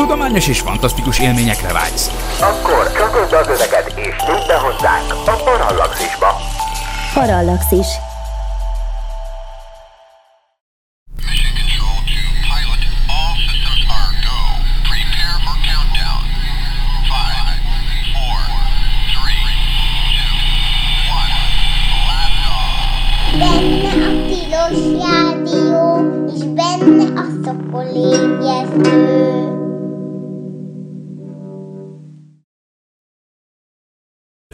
Tudományos és fantasztikus élményekre vágysz. Akkor csatold az öveket és nyújt be hozzánk a Parallaxisba. Parallaxis. Benne a tilos rádió, és benne a szokolébresztő.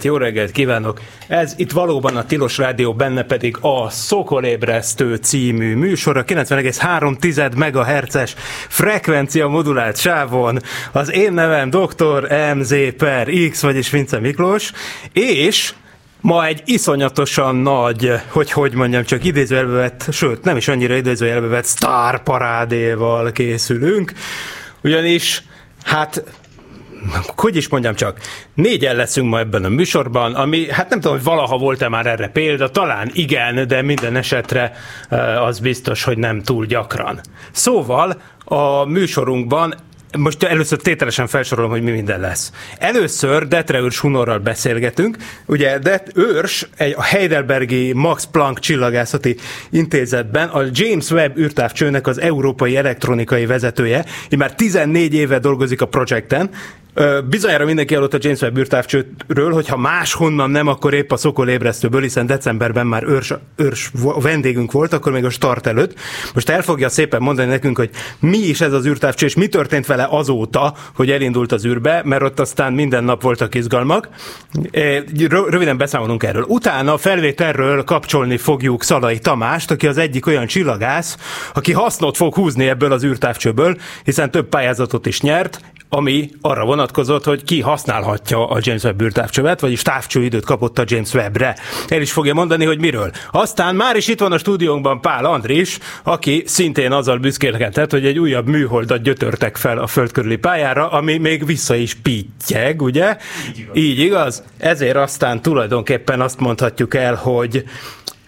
Jó reggelt kívánok! Ez itt valóban a Tilos Rádió, benne pedig a Szokolébresztő című műsor, a 90,3 MHz-es frekvencia modulált sávon. Az én nevem Dr. MZ per X, vagyis Vince Miklós, és Ma egy iszonyatosan nagy, hogy hogy mondjam, csak idézőjelbe vett, sőt, nem is annyira idézőjelbe vett sztárparádéval készülünk, ugyanis hát hogy is mondjam csak, négyen leszünk ma ebben a műsorban, ami, hát nem tudom, hogy valaha volt-e már erre példa, talán igen, de minden esetre eh, az biztos, hogy nem túl gyakran. Szóval a műsorunkban most először tételesen felsorolom, hogy mi minden lesz. Először Detre Őrs Hunorral beszélgetünk. Ugye Det Őrs egy a Heidelbergi Max Planck csillagászati intézetben a James Webb űrtávcsőnek az európai elektronikai vezetője. Így már 14 éve dolgozik a projekten, Bizonyára mindenki hallott a James Webb űrtávcsőről, hogyha máshonnan nem, akkor épp a Szokol ébresztőből, hiszen decemberben már őrs, őrs vendégünk volt, akkor még a start előtt. Most el fogja szépen mondani nekünk, hogy mi is ez az űrtávcső, és mi történt vele azóta, hogy elindult az űrbe, mert ott aztán minden nap voltak izgalmak. Röviden beszámolunk erről. Utána a felvételről kapcsolni fogjuk Szalai Tamást, aki az egyik olyan csillagász, aki hasznot fog húzni ebből az űrtávcsőből, hiszen több pályázatot is nyert, ami arra vonatkozott, hogy ki használhatja a James Webb űrtávcsövet, vagyis távcsőidőt kapott a James Webbre. El is fogja mondani, hogy miről. Aztán már is itt van a stúdiónkban Pál Andris, aki szintén azzal büszkélkedett, hogy egy újabb műholdat gyötörtek fel a föld körüli pályára, ami még vissza is pittyeg, ugye? Így igaz. Így igaz. Ezért aztán tulajdonképpen azt mondhatjuk el, hogy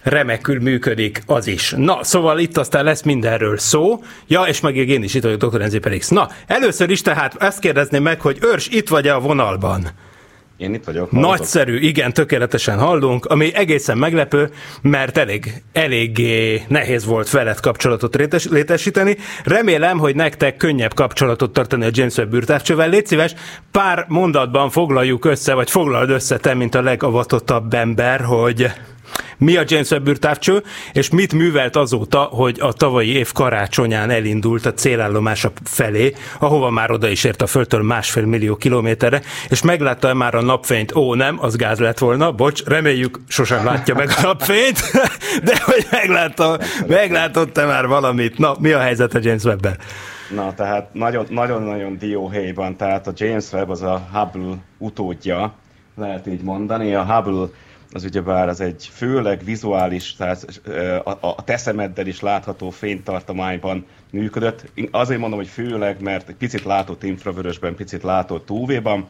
remekül működik az is. Na, szóval itt aztán lesz mindenről szó. Ja, és meg én is itt vagyok, Dr. Enzi Felix. Na, először is tehát ezt kérdezném meg, hogy Őrs itt vagy-e a vonalban? Én itt vagyok. hallgatok. Nagyszerű, igen, tökéletesen hallunk, ami egészen meglepő, mert elég, eléggé nehéz volt veled kapcsolatot rétes, létesíteni. Remélem, hogy nektek könnyebb kapcsolatot tartani a James Webb űrtávcsővel. Légy szíves, pár mondatban foglaljuk össze, vagy foglald össze te, mint a legavatottabb ember, hogy mi a James Webb űrtávcső, és mit művelt azóta, hogy a tavalyi év karácsonyán elindult a célállomása felé, ahova már oda is ért a Földtől másfél millió kilométerre, és meglátta már a napfényt? Ó, nem, az gáz lett volna, bocs, reméljük sosem látja meg a napfényt, de hogy meglátta, meglátott-e már valamit? Na, mi a helyzet a James Webb-ben? Na, tehát nagyon- nagyon-nagyon dióhéjban, tehát a James Webb az a Hubble utódja, lehet így mondani. A Hubble az ugyebár az egy főleg vizuális, tehát a, a te szemeddel is látható fénytartományban működött. Én azért mondom, hogy főleg, mert egy picit látott infravörösben, picit látott UV-ban,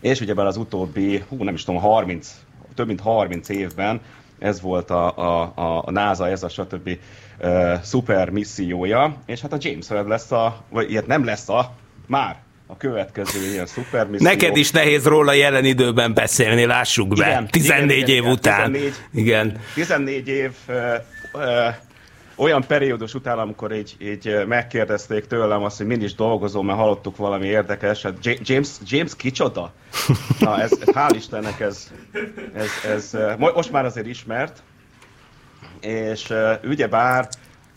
és ugyebár az utóbbi, hú, nem is tudom, 30, több mint 30 évben ez volt a, a, a NASA, ez a stb. Uh, szuper missziója, és hát a James Webb lesz a, vagy ilyet nem lesz a, már a következő ilyen szuper misszió. Neked is nehéz róla jelen időben beszélni, lássuk be. Igen, 14 igen, év igen, után. 14. Igen. 14 év ö, ö, olyan periódus után, amikor így, így megkérdezték tőlem azt, hogy mind is dolgozom, mert hallottuk valami érdekes. J- James, James kicsoda? Na, ez, ez hál' Istennek ez, ez, ez most már azért ismert, és ö, ugyebár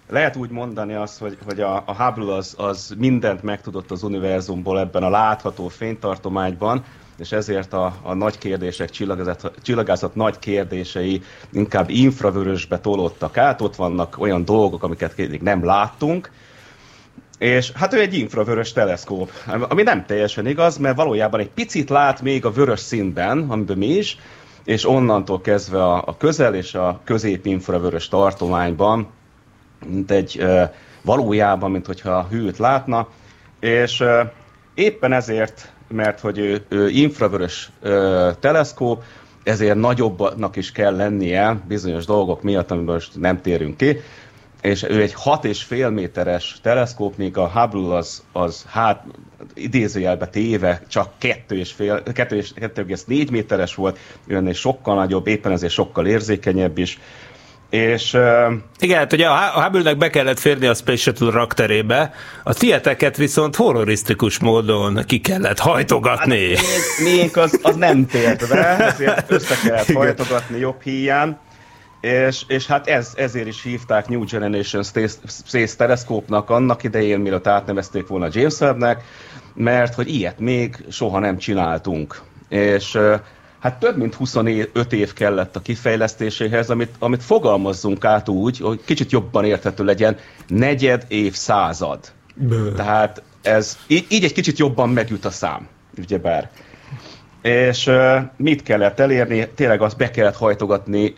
lehet úgy mondani azt, hogy, hogy a, a Hubble az, az mindent megtudott az univerzumból ebben a látható fénytartományban, és ezért a, a nagy kérdések, csillagászat, csillagászat nagy kérdései inkább infravörösbe tolódtak át, ott vannak olyan dolgok, amiket még nem láttunk, és hát ő egy infravörös teleszkóp, ami nem teljesen igaz, mert valójában egy picit lát még a vörös színben, amiben mi is, és onnantól kezdve a, a közel és a közép infravörös tartományban, mint egy valójában, mint hogyha a hűt látna, és éppen ezért, mert hogy ő, ő infravörös teleszkóp, ezért nagyobbnak is kell lennie bizonyos dolgok miatt, amiben most nem térünk ki, és ő egy 6,5 méteres teleszkóp, míg a Hubble az, az hát idézőjelbe téve csak 2,5 2,4 méteres volt, ő ennél sokkal nagyobb, éppen ezért sokkal érzékenyebb is. És ö, Igen, hát ugye a Hubble-nek be kellett férni a Space Shuttle rakterébe, a tieteket viszont horrorisztikus módon ki kellett hajtogatni. miénk, miénk az, az nem tért be, ezért össze kellett hajtogatni jobb híján. És, és hát ez, ezért is hívták New Generation Space, Space Telescope-nak annak idején, mielőtt átnevezték volna James Webb-nek, mert hogy ilyet még soha nem csináltunk. És hát több mint 25 év kellett a kifejlesztéséhez, amit, amit fogalmazzunk át úgy, hogy kicsit jobban érthető legyen, negyed évszázad. Tehát ez így, így egy kicsit jobban megüt a szám, ugyebár. És mit kellett elérni? Tényleg azt be kellett hajtogatni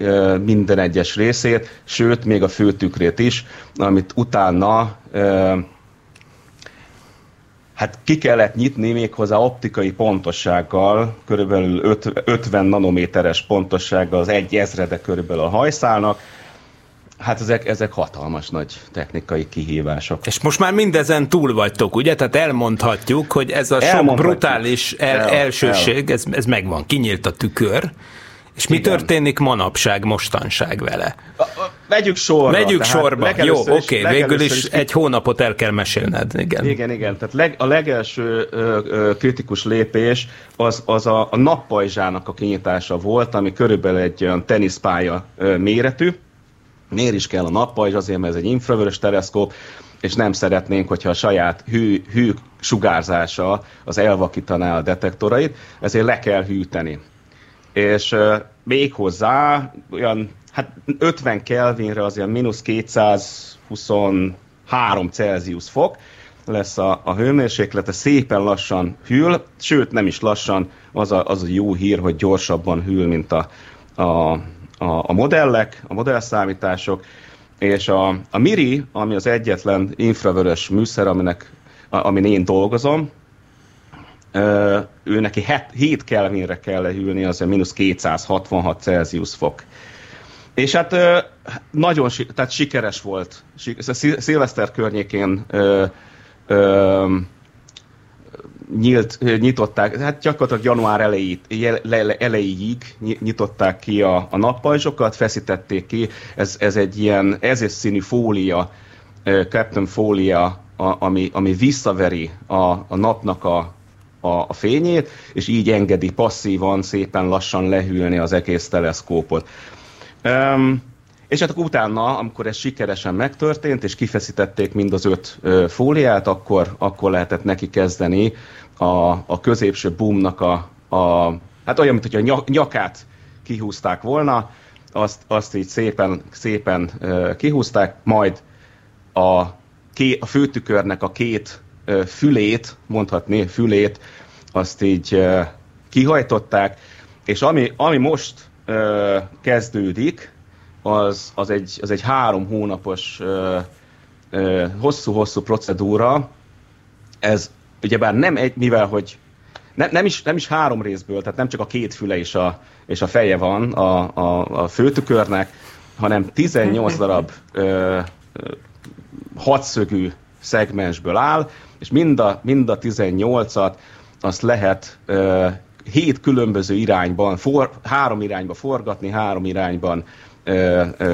minden egyes részét, sőt, még a főtükrét is, amit utána hát ki kellett nyitni méghozzá optikai pontossággal, körülbelül öt- 50 nanométeres pontossággal, az egy ezrede körülbelül a hajszálnak. Hát ezek, ezek hatalmas nagy technikai kihívások. És most már mindezen túl vagytok, ugye? Tehát elmondhatjuk, hogy ez a sok brutális el, El- elsőség, ez, ez megvan, kinyílt a tükör, és mi Igen. történik manapság, mostanság vele? Vegyük sorba. Vegyük tehát sorba. Jó, oké, is- végül legelőször is egy hónapot el kell mesélned, igen. Igen, igen. Tehát leg, a legelső ö, ö, kritikus lépés az, az a, a nappajzsának a kinyitása volt, ami körülbelül egy olyan teniszpálya ö, méretű. Miért is kell a nappajzs? Azért, mert ez egy infravörös teleszkóp, és nem szeretnénk, hogyha a saját hű, hű sugárzása az elvakítaná a detektorait, ezért le kell hűteni. És még hozzá olyan hát 50 Kelvinre az ilyen mínusz 223 Celsius fok lesz a, a hőmérséklete, szépen lassan hűl, sőt nem is lassan, az a, az a jó hír, hogy gyorsabban hűl, mint a, a, a, a modellek, a modellszámítások, és a, a MIRI, ami az egyetlen infravörös műszer, aminek, a, amin én dolgozom, ő neki 7 Kelvinre kell lehűlni, az a mínusz 266 Celsius fok. És hát nagyon tehát sikeres volt. Szilveszter környékén ö, ö, nyílt, nyitották, hát gyakorlatilag január elejét, elejéig nyi- nyitották ki a, a nappajzsokat, feszítették ki, ez, ez egy ilyen ezért színű fólia, Captain fólia, ami, ami visszaveri a, a napnak a, a, a fényét, és így engedi passzívan, szépen lassan lehűlni az egész teleszkópot. Um, és hát akkor utána, amikor ez sikeresen megtörtént, és kifeszítették mind az öt fóliát, akkor, akkor lehetett neki kezdeni a, a középső boomnak a, a hát olyan, mint hogy a nyak- nyakát kihúzták volna, azt, azt így szépen, szépen kihúzták, majd a, ké, a főtükörnek a két fülét, mondhatni fülét, azt így kihajtották, és ami, ami most kezdődik, az, az, egy, az egy három hónapos hosszú-hosszú procedúra. Ez ugyebár nem egy, mivel hogy ne, nem, is, nem is három részből, tehát nem csak a két füle és a, és a feje van a, a, a főtükörnek, hanem 18 darab ö, ö, hatszögű szegmensből áll, és mind a, mind a 18-at azt lehet hét különböző irányban, for, három irányba forgatni, három irányban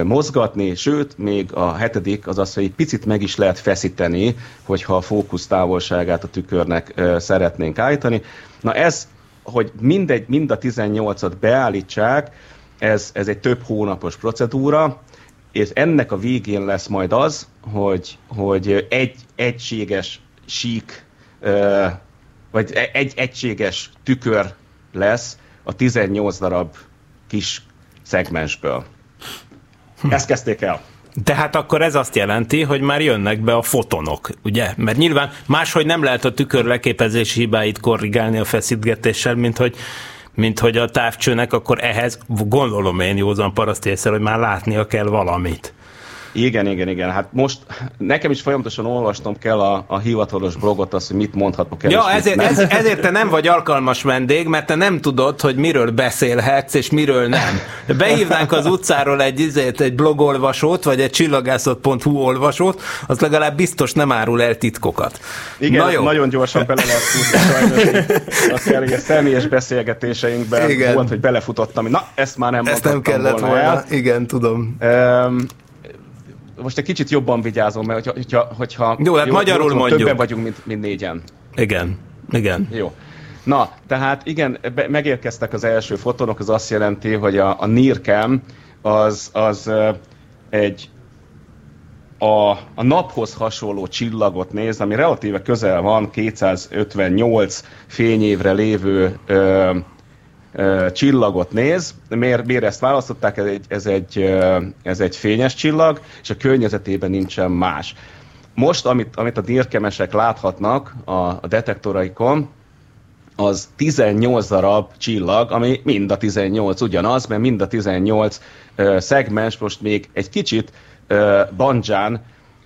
mozgatni, sőt, még a hetedik az az, hogy egy picit meg is lehet feszíteni, hogyha a fókusz távolságát a tükörnek szeretnénk állítani. Na ez, hogy mindegy, mind a 18-at beállítsák, ez, ez egy több hónapos procedúra, és ennek a végén lesz majd az, hogy, hogy egy egységes sík, vagy e- egy egységes tükör lesz a 18 darab kis szegmensből. Ezt kezdték el. Tehát akkor ez azt jelenti, hogy már jönnek be a fotonok, ugye? Mert nyilván máshogy nem lehet a tükör leképezési hibáit korrigálni a feszítgetéssel, mint hogy mint hogy a távcsőnek, akkor ehhez gondolom én józan paraszti észre, hogy már látnia kell valamit. Igen, igen, igen. Hát most nekem is folyamatosan olvasnom kell a, a hivatalos blogot, azt, hogy mit mondhatok el. Ja, ezért, ez, ezért te nem vagy alkalmas vendég, mert te nem tudod, hogy miről beszélhetsz, és miről nem. Behívnánk az utcáról egy, izét, egy blogolvasót, vagy egy csillagászat.hu olvasót, az legalább biztos nem árul el titkokat. Igen, Na jó. nagyon gyorsan bele lehet futni, sajnos. hogy a személyes beszélgetéseinkben Igen. volt, hogy belefutottam. Na, ezt már nem Ezt nem kellett volna. el. Igen, tudom. Um, most egy kicsit jobban vigyázom, mert hogyha, hogyha, Jó, hát magyarul tudom, mondjuk. Többen vagyunk, mint, mint négyen. Igen, igen. Jó. Na, tehát igen, be, megérkeztek az első fotonok, az azt jelenti, hogy a, a NIRCam az, az egy a, a naphoz hasonló csillagot néz, ami relatíve közel van, 258 fényévre lévő ö, csillagot néz. Miért, miért ezt választották? Ez egy, ez, egy, ez egy fényes csillag, és a környezetében nincsen más. Most, amit, amit a dirkemesek láthatnak a, a detektoraikon, az 18 darab csillag, ami mind a 18 ugyanaz, mert mind a 18 ö, szegmens most még egy kicsit ö,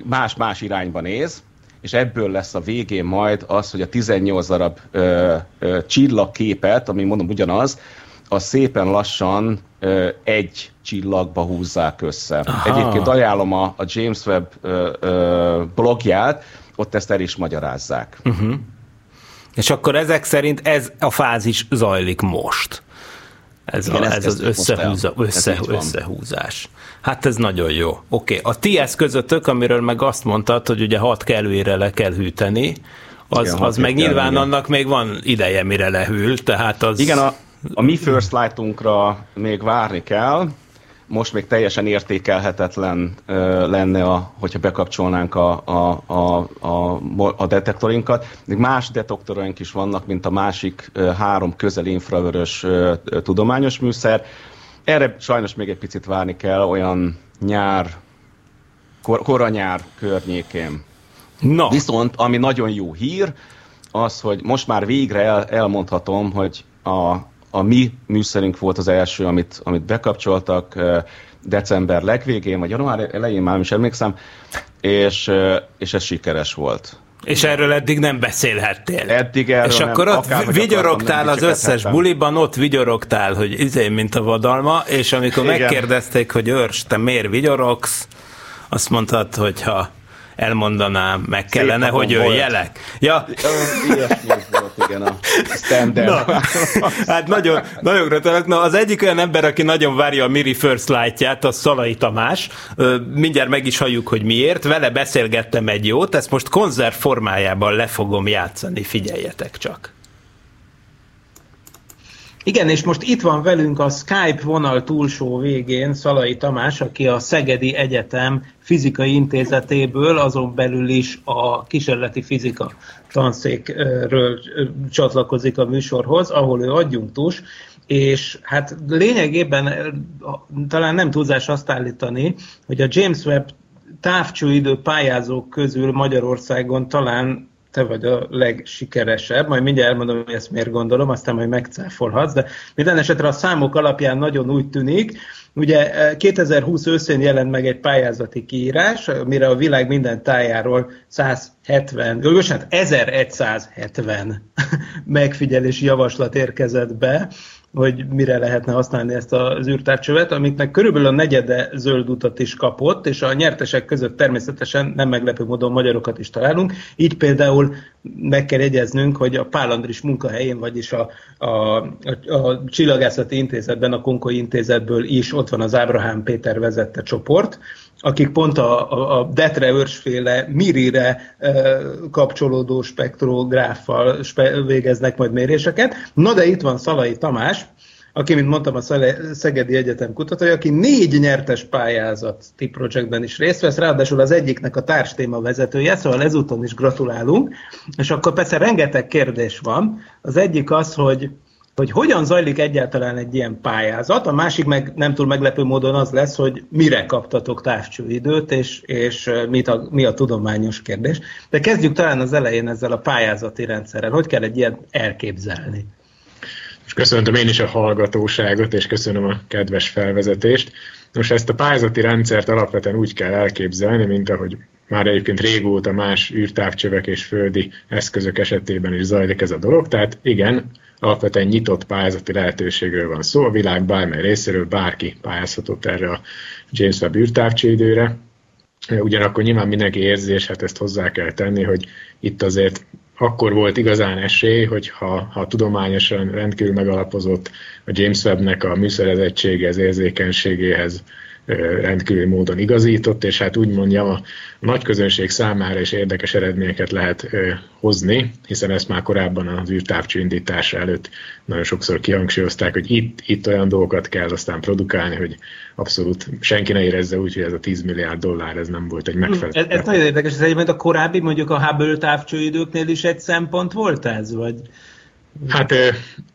más-más irányba néz, és ebből lesz a végén majd az, hogy a 18 darab ö, ö, csillagképet, ami mondom ugyanaz, az szépen lassan ö, egy csillagba húzzák össze. Aha. Egyébként ajánlom a, a James Webb ö, ö, blogját, ott ezt el is magyarázzák. Uh-huh. És akkor ezek szerint ez a fázis zajlik most. Ez, Igen, a, ez az összehúza, Ez össze, van. összehúzás. Hát ez nagyon jó. Oké, okay. a ti eszközötök, amiről meg azt mondtad, hogy ugye hat kellőére le kell hűteni, az, Igen, az meg nyilván igen. annak még van ideje, mire lehűl, tehát az... Igen, a, a mi First Light-unkra még várni kell. Most még teljesen értékelhetetlen ö, lenne, a, hogyha bekapcsolnánk a, a, a, a, a detektorinkat. Még más detektoraink is vannak, mint a másik ö, három közel infravörös ö, ö, tudományos műszer. Erre sajnos még egy picit várni kell, olyan nyár, kor, koranyár környékén. Na, Viszont, ami nagyon jó hír, az, hogy most már végre el, elmondhatom, hogy a, a mi műszerünk volt az első, amit, amit bekapcsoltak december legvégén, vagy január elején, már nem is emlékszem, és, és ez sikeres volt. és erről eddig nem beszélhettél. Eddig erről És nem, akkor ott akárhogy vigyorogtál akartam, az összes buliban, ott vigyorogtál, hogy izé, mint a vadalma, és amikor Igen. megkérdezték, hogy őrs, te miért vigyorogsz, azt mondtad, hogy ha elmondanám, meg kellene, napom hogy jöjjelek. Ja, Ö, igen, a standard. Na, hát nagyon, nagyon gratulálok. Na, az egyik olyan ember, aki nagyon várja a Miri First Light-ját, az Szalai Tamás. Mindjárt meg is halljuk, hogy miért. Vele beszélgettem egy jót, ezt most konzerv formájában le fogom játszani, figyeljetek csak. Igen, és most itt van velünk a Skype vonal túlsó végén Szalai Tamás, aki a Szegedi Egyetem fizikai intézetéből, azon belül is a kísérleti fizika tanszékről csatlakozik a műsorhoz, ahol ő adjunktus, és hát lényegében talán nem túlzás azt állítani, hogy a James Webb távcsőidő pályázók közül Magyarországon talán te vagy a legsikeresebb, majd mindjárt elmondom, hogy ezt miért gondolom, aztán majd megcáfolhatsz, de minden esetre a számok alapján nagyon úgy tűnik, Ugye eh, 2020 őszén jelent meg egy pályázati kiírás, mire a világ minden tájáról 170, jó, bocsánat, 1170 megfigyelési javaslat érkezett be, hogy mire lehetne használni ezt az űrtávcsövet, amiknek körülbelül a negyede zöld utat is kapott, és a nyertesek között természetesen nem meglepő módon magyarokat is találunk. Így például meg kell jegyeznünk, hogy a Pál Andris munkahelyén, vagyis a, a, a, a Csillagászati Intézetben, a Konkoi Intézetből is ott van az Ábrahám Péter vezette csoport, akik pont a, a, a Detre őrsféle Mirire e, kapcsolódó spektrográffal spe, végeznek majd méréseket. Na de itt van Szalai Tamás, aki, mint mondtam, a Szegedi Egyetem kutatója, aki négy nyertes pályázati projektben is részt vesz, ráadásul az egyiknek a társtéma vezetője, szóval ezúton is gratulálunk. És akkor persze rengeteg kérdés van. Az egyik az, hogy hogy hogyan zajlik egyáltalán egy ilyen pályázat, a másik meg nem túl meglepő módon az lesz, hogy mire kaptatok távcsőidőt, és, és mit a, mi a tudományos kérdés. De kezdjük talán az elején ezzel a pályázati rendszerrel. Hogy kell egy ilyen elképzelni? És köszöntöm én is a hallgatóságot, és köszönöm a kedves felvezetést. Nos, ezt a pályázati rendszert alapvetően úgy kell elképzelni, mint ahogy már egyébként régóta más űrtávcsövek és földi eszközök esetében is zajlik ez a dolog. Tehát igen, alapvetően nyitott pályázati lehetőségről van szó, a világ bármely részéről bárki pályázhatott erre a James Webb űrtávcsődőre. Ugyanakkor nyilván mindenki érzi, és hát ezt hozzá kell tenni, hogy itt azért akkor volt igazán esély, hogy ha, ha tudományosan rendkívül megalapozott a James Webb-nek a műszerezettsége, az érzékenységéhez rendkívül módon igazított, és hát úgy mondjam, a nagy közönség számára is érdekes eredményeket lehet hozni, hiszen ezt már korábban az űrtávcső indítása előtt nagyon sokszor kihangsúlyozták, hogy itt, itt olyan dolgokat kell aztán produkálni, hogy abszolút senki ne érezze úgy, hogy ez a 10 milliárd dollár, ez nem volt egy megfelelő. Ez, ez nagyon érdekes, ez egyébként a korábbi, mondjuk a Hubble távcsőidőknél is egy szempont volt ez, vagy? Hát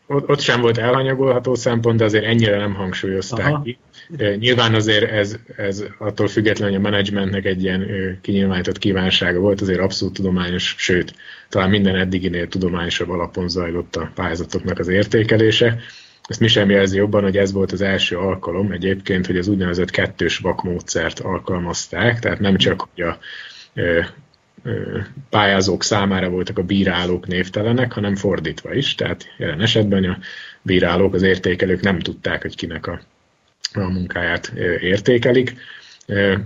ott sem volt elhanyagolható szempont, de azért ennyire nem hangsúlyozták Aha. ki. Nyilván azért ez, ez attól függetlenül, hogy a menedzsmentnek egy ilyen kinyilvánított kívánsága volt, azért abszolút tudományos, sőt, talán minden eddiginél tudományosabb alapon zajlott a pályázatoknak az értékelése. Ezt mi sem jelzi jobban, hogy ez volt az első alkalom egyébként, hogy az úgynevezett kettős vakmódszert alkalmazták, tehát nem csak, hogy a pályázók számára voltak a bírálók névtelenek, hanem fordítva is. Tehát jelen esetben a bírálók, az értékelők nem tudták, hogy kinek a, a munkáját értékelik.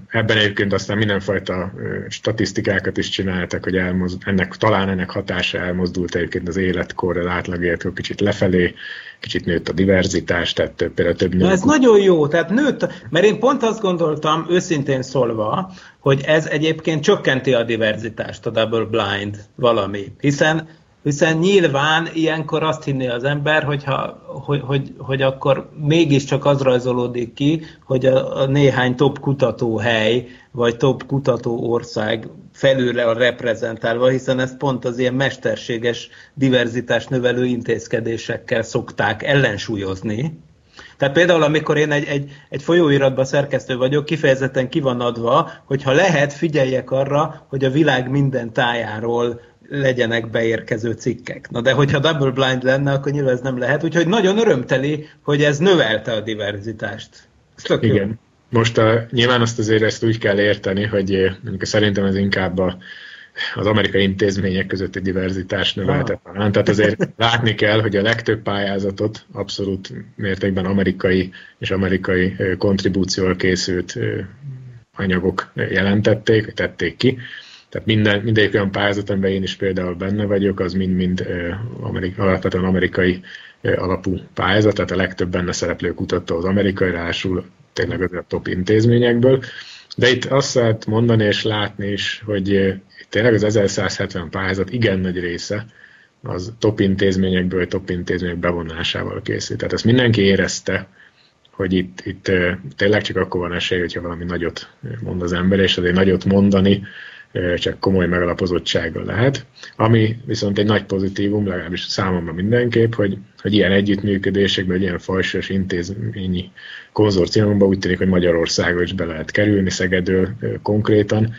Ebben egyébként aztán mindenfajta statisztikákat is csináltak, hogy elmozd, ennek, talán ennek hatása elmozdult egyébként az életkor, az átlag kicsit lefelé, kicsit nőtt a diverzitás, tehát több, például több nő. Ez nagyon jó, tehát nőtt, mert én pont azt gondoltam, őszintén szólva, hogy ez egyébként csökkenti a diverzitást, a double blind valami, hiszen hiszen nyilván ilyenkor azt hinné az ember, hogyha, hogy, hogy, hogy akkor mégiscsak az rajzolódik ki, hogy a, a néhány top kutatóhely, vagy top kutató ország felőle a reprezentálva, hiszen ezt pont az ilyen mesterséges diverzitás növelő intézkedésekkel szokták ellensúlyozni. Tehát például, amikor én egy, egy, egy folyóiratban szerkesztő vagyok, kifejezetten ki van adva, hogy ha lehet, figyeljek arra, hogy a világ minden tájáról legyenek beérkező cikkek. Na de hogyha double blind lenne, akkor nyilván ez nem lehet, úgyhogy nagyon örömteli, hogy ez növelte a diverzitást. Ez Igen. Jó. Most a, nyilván azt azért ezt úgy kell érteni, hogy eh, szerintem ez inkább a, az amerikai intézmények között egy diverzitás növelte talán. Tehát azért látni kell, hogy a legtöbb pályázatot abszolút mértékben amerikai és amerikai eh, kontribúcióval készült eh, anyagok jelentették, tették ki. Tehát minden, mindegyik olyan pályázat, amiben én is például benne vagyok, az mind-mind alapvetően amerikai alapú pályázat, tehát a legtöbb benne szereplő kutató az amerikai, rásul tényleg az a top intézményekből. De itt azt lehet mondani és látni is, hogy tényleg az 1170 pályázat igen nagy része az top intézményekből, top intézmények bevonásával készült. Tehát ezt mindenki érezte, hogy itt, itt tényleg csak akkor van esély, hogyha valami nagyot mond az ember, és azért nagyot mondani, csak komoly megalapozottsággal lehet. Ami viszont egy nagy pozitívum, legalábbis számomra mindenképp, hogy, hogy ilyen együttműködésekben, ilyen fajsas intézményi konzorciumban úgy tűnik, hogy Magyarországon is be lehet kerülni, Szegedől konkrétan.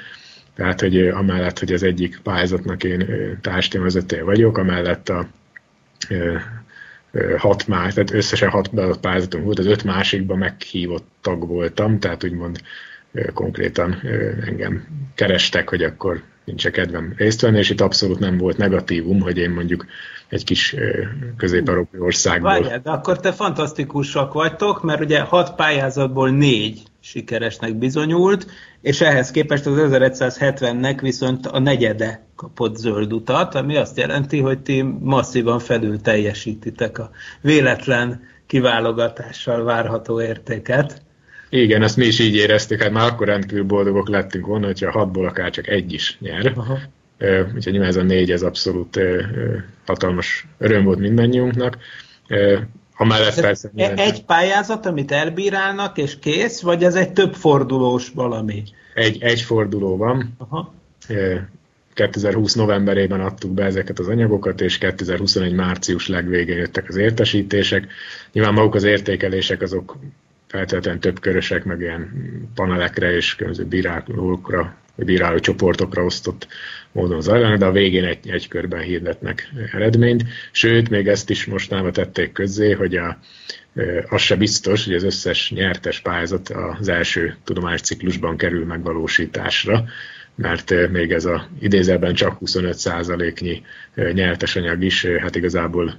Tehát, hogy amellett, hogy az egyik pályázatnak én társtémavezetője vagyok, amellett a hat más, tehát összesen hat pályázatunk volt, az öt másikban meghívott tag voltam, tehát úgymond konkrétan engem kerestek, hogy akkor nincs -e kedvem részt venni, és itt abszolút nem volt negatívum, hogy én mondjuk egy kis közép-európai országból... Várjál, de akkor te fantasztikusak vagytok, mert ugye hat pályázatból négy sikeresnek bizonyult, és ehhez képest az 1170-nek viszont a negyede kapott zöld utat, ami azt jelenti, hogy ti masszívan felül teljesítitek a véletlen kiválogatással várható értéket. Igen, ezt mi is így éreztük, hát már akkor rendkívül boldogok lettünk volna, hogyha hatból akár csak egy is nyer. Aha. Úgyhogy nyilván ez a négy, ez abszolút hatalmas öröm volt mindannyiunknak. Amellett persze e- egy pályázat, amit elbírálnak, és kész, vagy ez egy több fordulós valami? Egy, egy forduló van. Aha. 2020 novemberében adtuk be ezeket az anyagokat, és 2021 március legvégén jöttek az értesítések. Nyilván maguk az értékelések azok feltétlenül több körösek, meg ilyen panelekre és különböző bírálókra bíráló csoportokra osztott módon zajlanak, de a végén egy, egy körben hirdetnek eredményt. Sőt, még ezt is mostanában tették közzé, hogy a, az se biztos, hogy az összes nyertes pályázat az első tudományos ciklusban kerül megvalósításra, mert még ez a idézelben csak 25%-nyi nyertes anyag is, hát igazából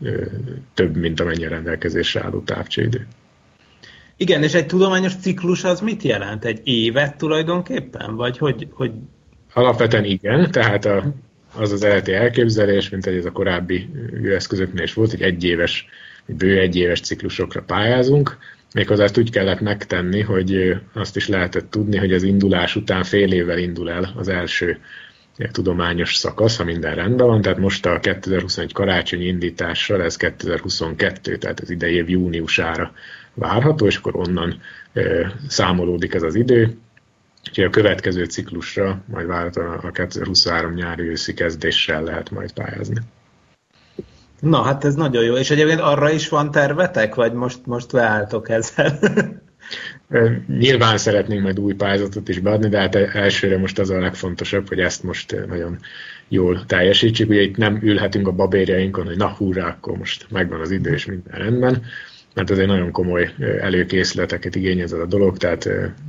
több, mint amennyi rendelkezésre álló távcsédő. Igen, és egy tudományos ciklus az mit jelent? Egy évet tulajdonképpen? Vagy hogy, hogy... Alapvetően igen, tehát a, az az eredeti elképzelés, mint hogy ez a korábbi eszközöknél is volt, hogy egyéves, bő egyéves ciklusokra pályázunk, Méghozzá ezt úgy kellett megtenni, hogy azt is lehetett tudni, hogy az indulás után fél évvel indul el az első tudományos szakasz, ha minden rendben van, tehát most a 2021 karácsonyi indítással ez 2022, tehát az idei év júniusára várható, és akkor onnan számolódik ez az idő. Úgyhogy a következő ciklusra majd várhatóan a 2023 nyári őszi kezdéssel lehet majd pályázni. Na, hát ez nagyon jó. És egyébként arra is van tervetek, vagy most, most leálltok ezzel? Nyilván szeretnénk majd új pályázatot is beadni, de hát elsőre most az a legfontosabb, hogy ezt most nagyon jól teljesítsük. Ugye itt nem ülhetünk a babérjainkon, hogy na hurrá, akkor most megvan az idő és minden rendben, mert ez egy nagyon komoly előkészleteket igényez a dolog, tehát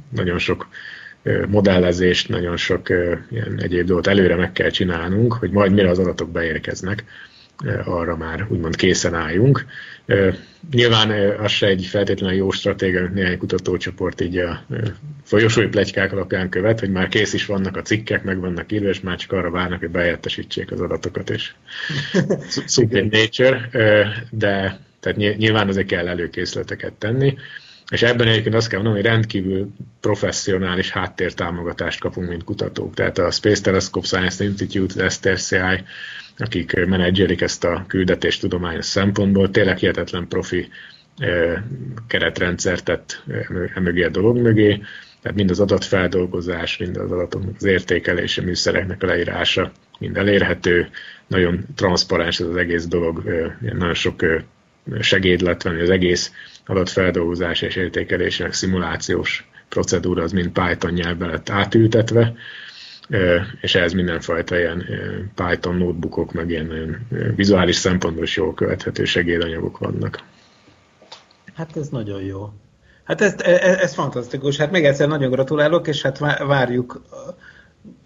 nagyon sok modellezést, nagyon sok ilyen egyéb dolgot előre meg kell csinálnunk, hogy majd mire az adatok beérkeznek, arra már úgymond készen álljunk. Nyilván az se egy feltétlenül jó stratégia, amit néhány kutatócsoport így a folyosói plegykák alapján követ, hogy már kész is vannak a cikkek, meg vannak írva, és már csak arra várnak, hogy bejelentesítsék az adatokat, és super nature, de tehát nyilván azért kell előkészleteket tenni. És ebben egyébként azt kell mondanom, hogy rendkívül professzionális háttértámogatást kapunk, mint kutatók. Tehát a Space Telescope Science Institute, az STRCI, akik menedzselik ezt a küldetést tudományos szempontból, tényleg hihetetlen profi keretrendszert tett emögé a dolog mögé, tehát mind az adatfeldolgozás, mind az adatok az értékelése, műszereknek a leírása, mind elérhető, nagyon transzparens ez az egész dolog, nagyon sok segéd lett venni az egész adatfeldolgozás és értékelésének szimulációs procedúra az mind Python nyelvbe lett átültetve, és ehhez mindenfajta ilyen Python notebookok, meg ilyen vizuális szempontból is jól követhető segédanyagok vannak. Hát ez nagyon jó. Hát ez, ez, ez fantasztikus. Hát még egyszer nagyon gratulálok, és hát várjuk.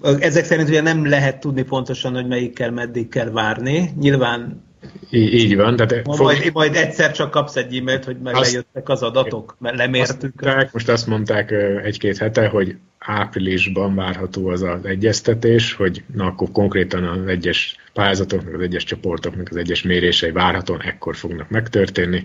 Ezek szerint ugye nem lehet tudni pontosan, hogy melyikkel meddig kell várni. Nyilván így, így van. Tehát Ma, majd, majd egyszer csak kapsz egy e-mailt, hogy meg azt, lejöttek az adatok, mert lemértük. Azt mondták, most azt mondták egy-két hete, hogy áprilisban várható az az egyeztetés, hogy na akkor konkrétan az egyes pályázatoknak, az egyes csoportoknak az egyes mérései várhatóan ekkor fognak megtörténni.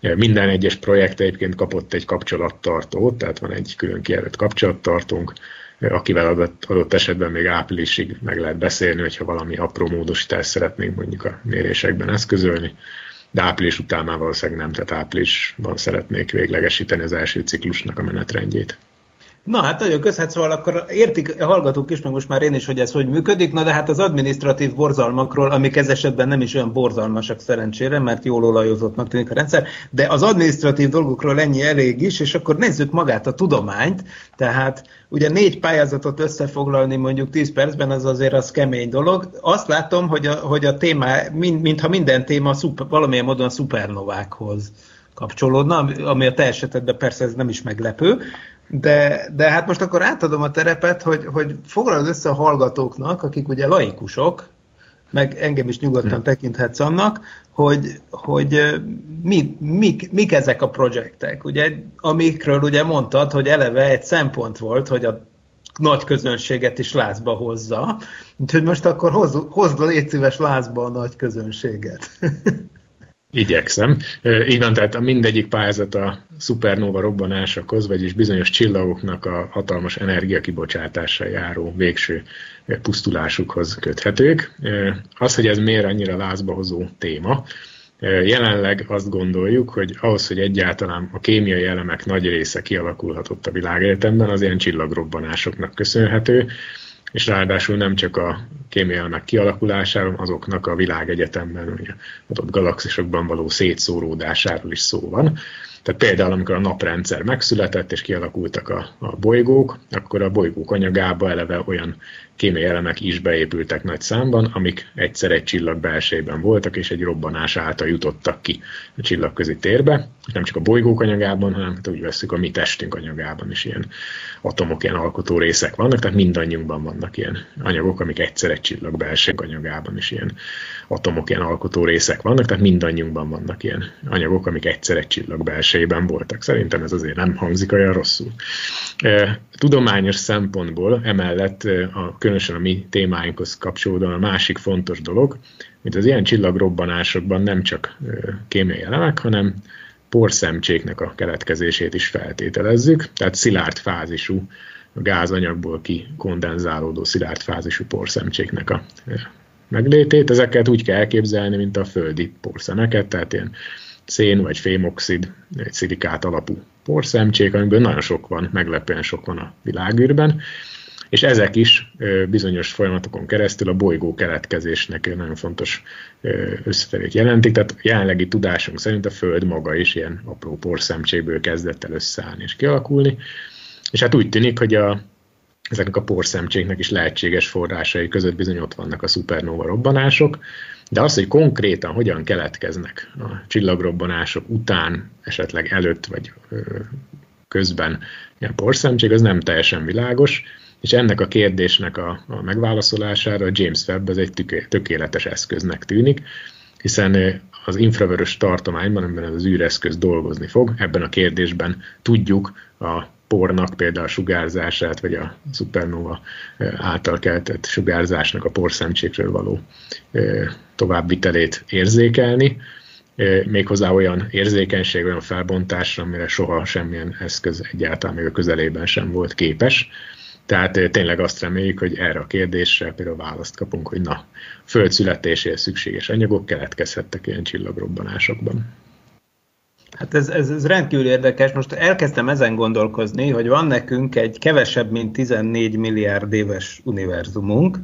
Minden egyes projekt egyébként kapott egy kapcsolattartót, tehát van egy külön kijelölt kapcsolattartónk, akivel adott, adott esetben még áprilisig meg lehet beszélni, hogyha valami apró módosítást szeretnénk mondjuk a mérésekben eszközölni, de április után már valószínűleg nem, tehát áprilisban szeretnék véglegesíteni az első ciklusnak a menetrendjét. Na hát nagyon köszönhet, szóval akkor értik a hallgatók is, meg most már én is, hogy ez hogy működik, na de hát az administratív borzalmakról, amik ez esetben nem is olyan borzalmasak szerencsére, mert jól olajozottnak tűnik a rendszer, de az administratív dolgokról ennyi elég is, és akkor nézzük magát a tudományt, tehát ugye négy pályázatot összefoglalni mondjuk 10 percben, az azért az kemény dolog. Azt látom, hogy a, hogy a téma, mind, mintha minden téma szuper, valamilyen módon a szupernovákhoz kapcsolódna, ami a te esetedben persze ez nem is meglepő, de, de hát most akkor átadom a terepet, hogy, hogy foglalod össze a hallgatóknak, akik ugye laikusok, meg engem is nyugodtan hmm. tekinthetsz annak, hogy, hogy mi, mik, mik ezek a projektek, ugye, amikről ugye mondtad, hogy eleve egy szempont volt, hogy a nagy közönséget is lázba hozza. Úgyhogy most akkor hozd, hozd légy szíves lázba a nagy közönséget. Igyekszem. Így van, tehát a mindegyik pályázat a szupernova robbanásakhoz, vagyis bizonyos csillagoknak a hatalmas energiakibocsátással járó végső pusztulásukhoz köthetők. Az, hogy ez miért annyira lázbahozó téma, Jelenleg azt gondoljuk, hogy ahhoz, hogy egyáltalán a kémiai elemek nagy része kialakulhatott a világegyetemben, az ilyen csillagrobbanásoknak köszönhető, és ráadásul nem csak a elemek kialakulásáról, azoknak a világegyetemben, ugye adott galaxisokban való szétszóródásáról is szó van. Tehát például, amikor a naprendszer megszületett és kialakultak a, a bolygók, akkor a bolygók anyagába eleve olyan kémiai elemek is beépültek nagy számban, amik egyszer egy csillag belsejében voltak, és egy robbanás által jutottak ki a csillagközi térbe. Nem csak a bolygók anyagában, hanem hát úgy veszük a mi testünk anyagában is ilyen atomok, ilyen alkotó részek vannak, tehát mindannyiunkban vannak ilyen anyagok, amik egyszer egy csillag belsejük anyagában is ilyen atomok, ilyen alkotó részek vannak, tehát mindannyiunkban vannak ilyen anyagok, amik egyszer egy csillag belsejében voltak. Szerintem ez azért nem hangzik olyan rosszul. Tudományos szempontból emellett a, különösen a mi témáinkhoz kapcsolódóan a másik fontos dolog, hogy az ilyen csillagrobbanásokban nem csak kémiai elemek, hanem porszemcséknek a keletkezését is feltételezzük, tehát szilárd fázisú, gázanyagból kikondenzálódó szilárd fázisú porszemcséknek a meglétét. Ezeket úgy kell elképzelni, mint a földi porszemeket, tehát ilyen szén vagy fémoxid, egy szilikát alapú porszemcsék, amikből nagyon sok van, meglepően sok van a világűrben, és ezek is bizonyos folyamatokon keresztül a bolygó keletkezésnek nagyon fontos összetevét jelentik, tehát jelenlegi tudásunk szerint a Föld maga is ilyen apró porszemcsékből kezdett el összeállni és kialakulni, és hát úgy tűnik, hogy a, ezeknek a porszemcséknek is lehetséges forrásai között bizony ott vannak a szupernova robbanások, de az, hogy konkrétan hogyan keletkeznek a csillagrobbanások után, esetleg előtt vagy közben ilyen porszemcsék, az nem teljesen világos, és ennek a kérdésnek a, a megválaszolására a James Webb az egy tökéletes eszköznek tűnik, hiszen az infravörös tartományban, amiben az űreszköz dolgozni fog, ebben a kérdésben tudjuk a pornak például a sugárzását, vagy a supernova által keltett sugárzásnak a porszemcsékről való továbbvitelét érzékelni, méghozzá olyan érzékenység, olyan felbontásra, amire soha semmilyen eszköz egyáltalán még a közelében sem volt képes. Tehát tényleg azt reméljük, hogy erre a kérdésre például választ kapunk, hogy na, föld születéséhez szükséges anyagok keletkezhettek ilyen csillagrobbanásokban. Hát ez, ez, ez rendkívül érdekes. Most elkezdtem ezen gondolkozni, hogy van nekünk egy kevesebb, mint 14 milliárd éves univerzumunk,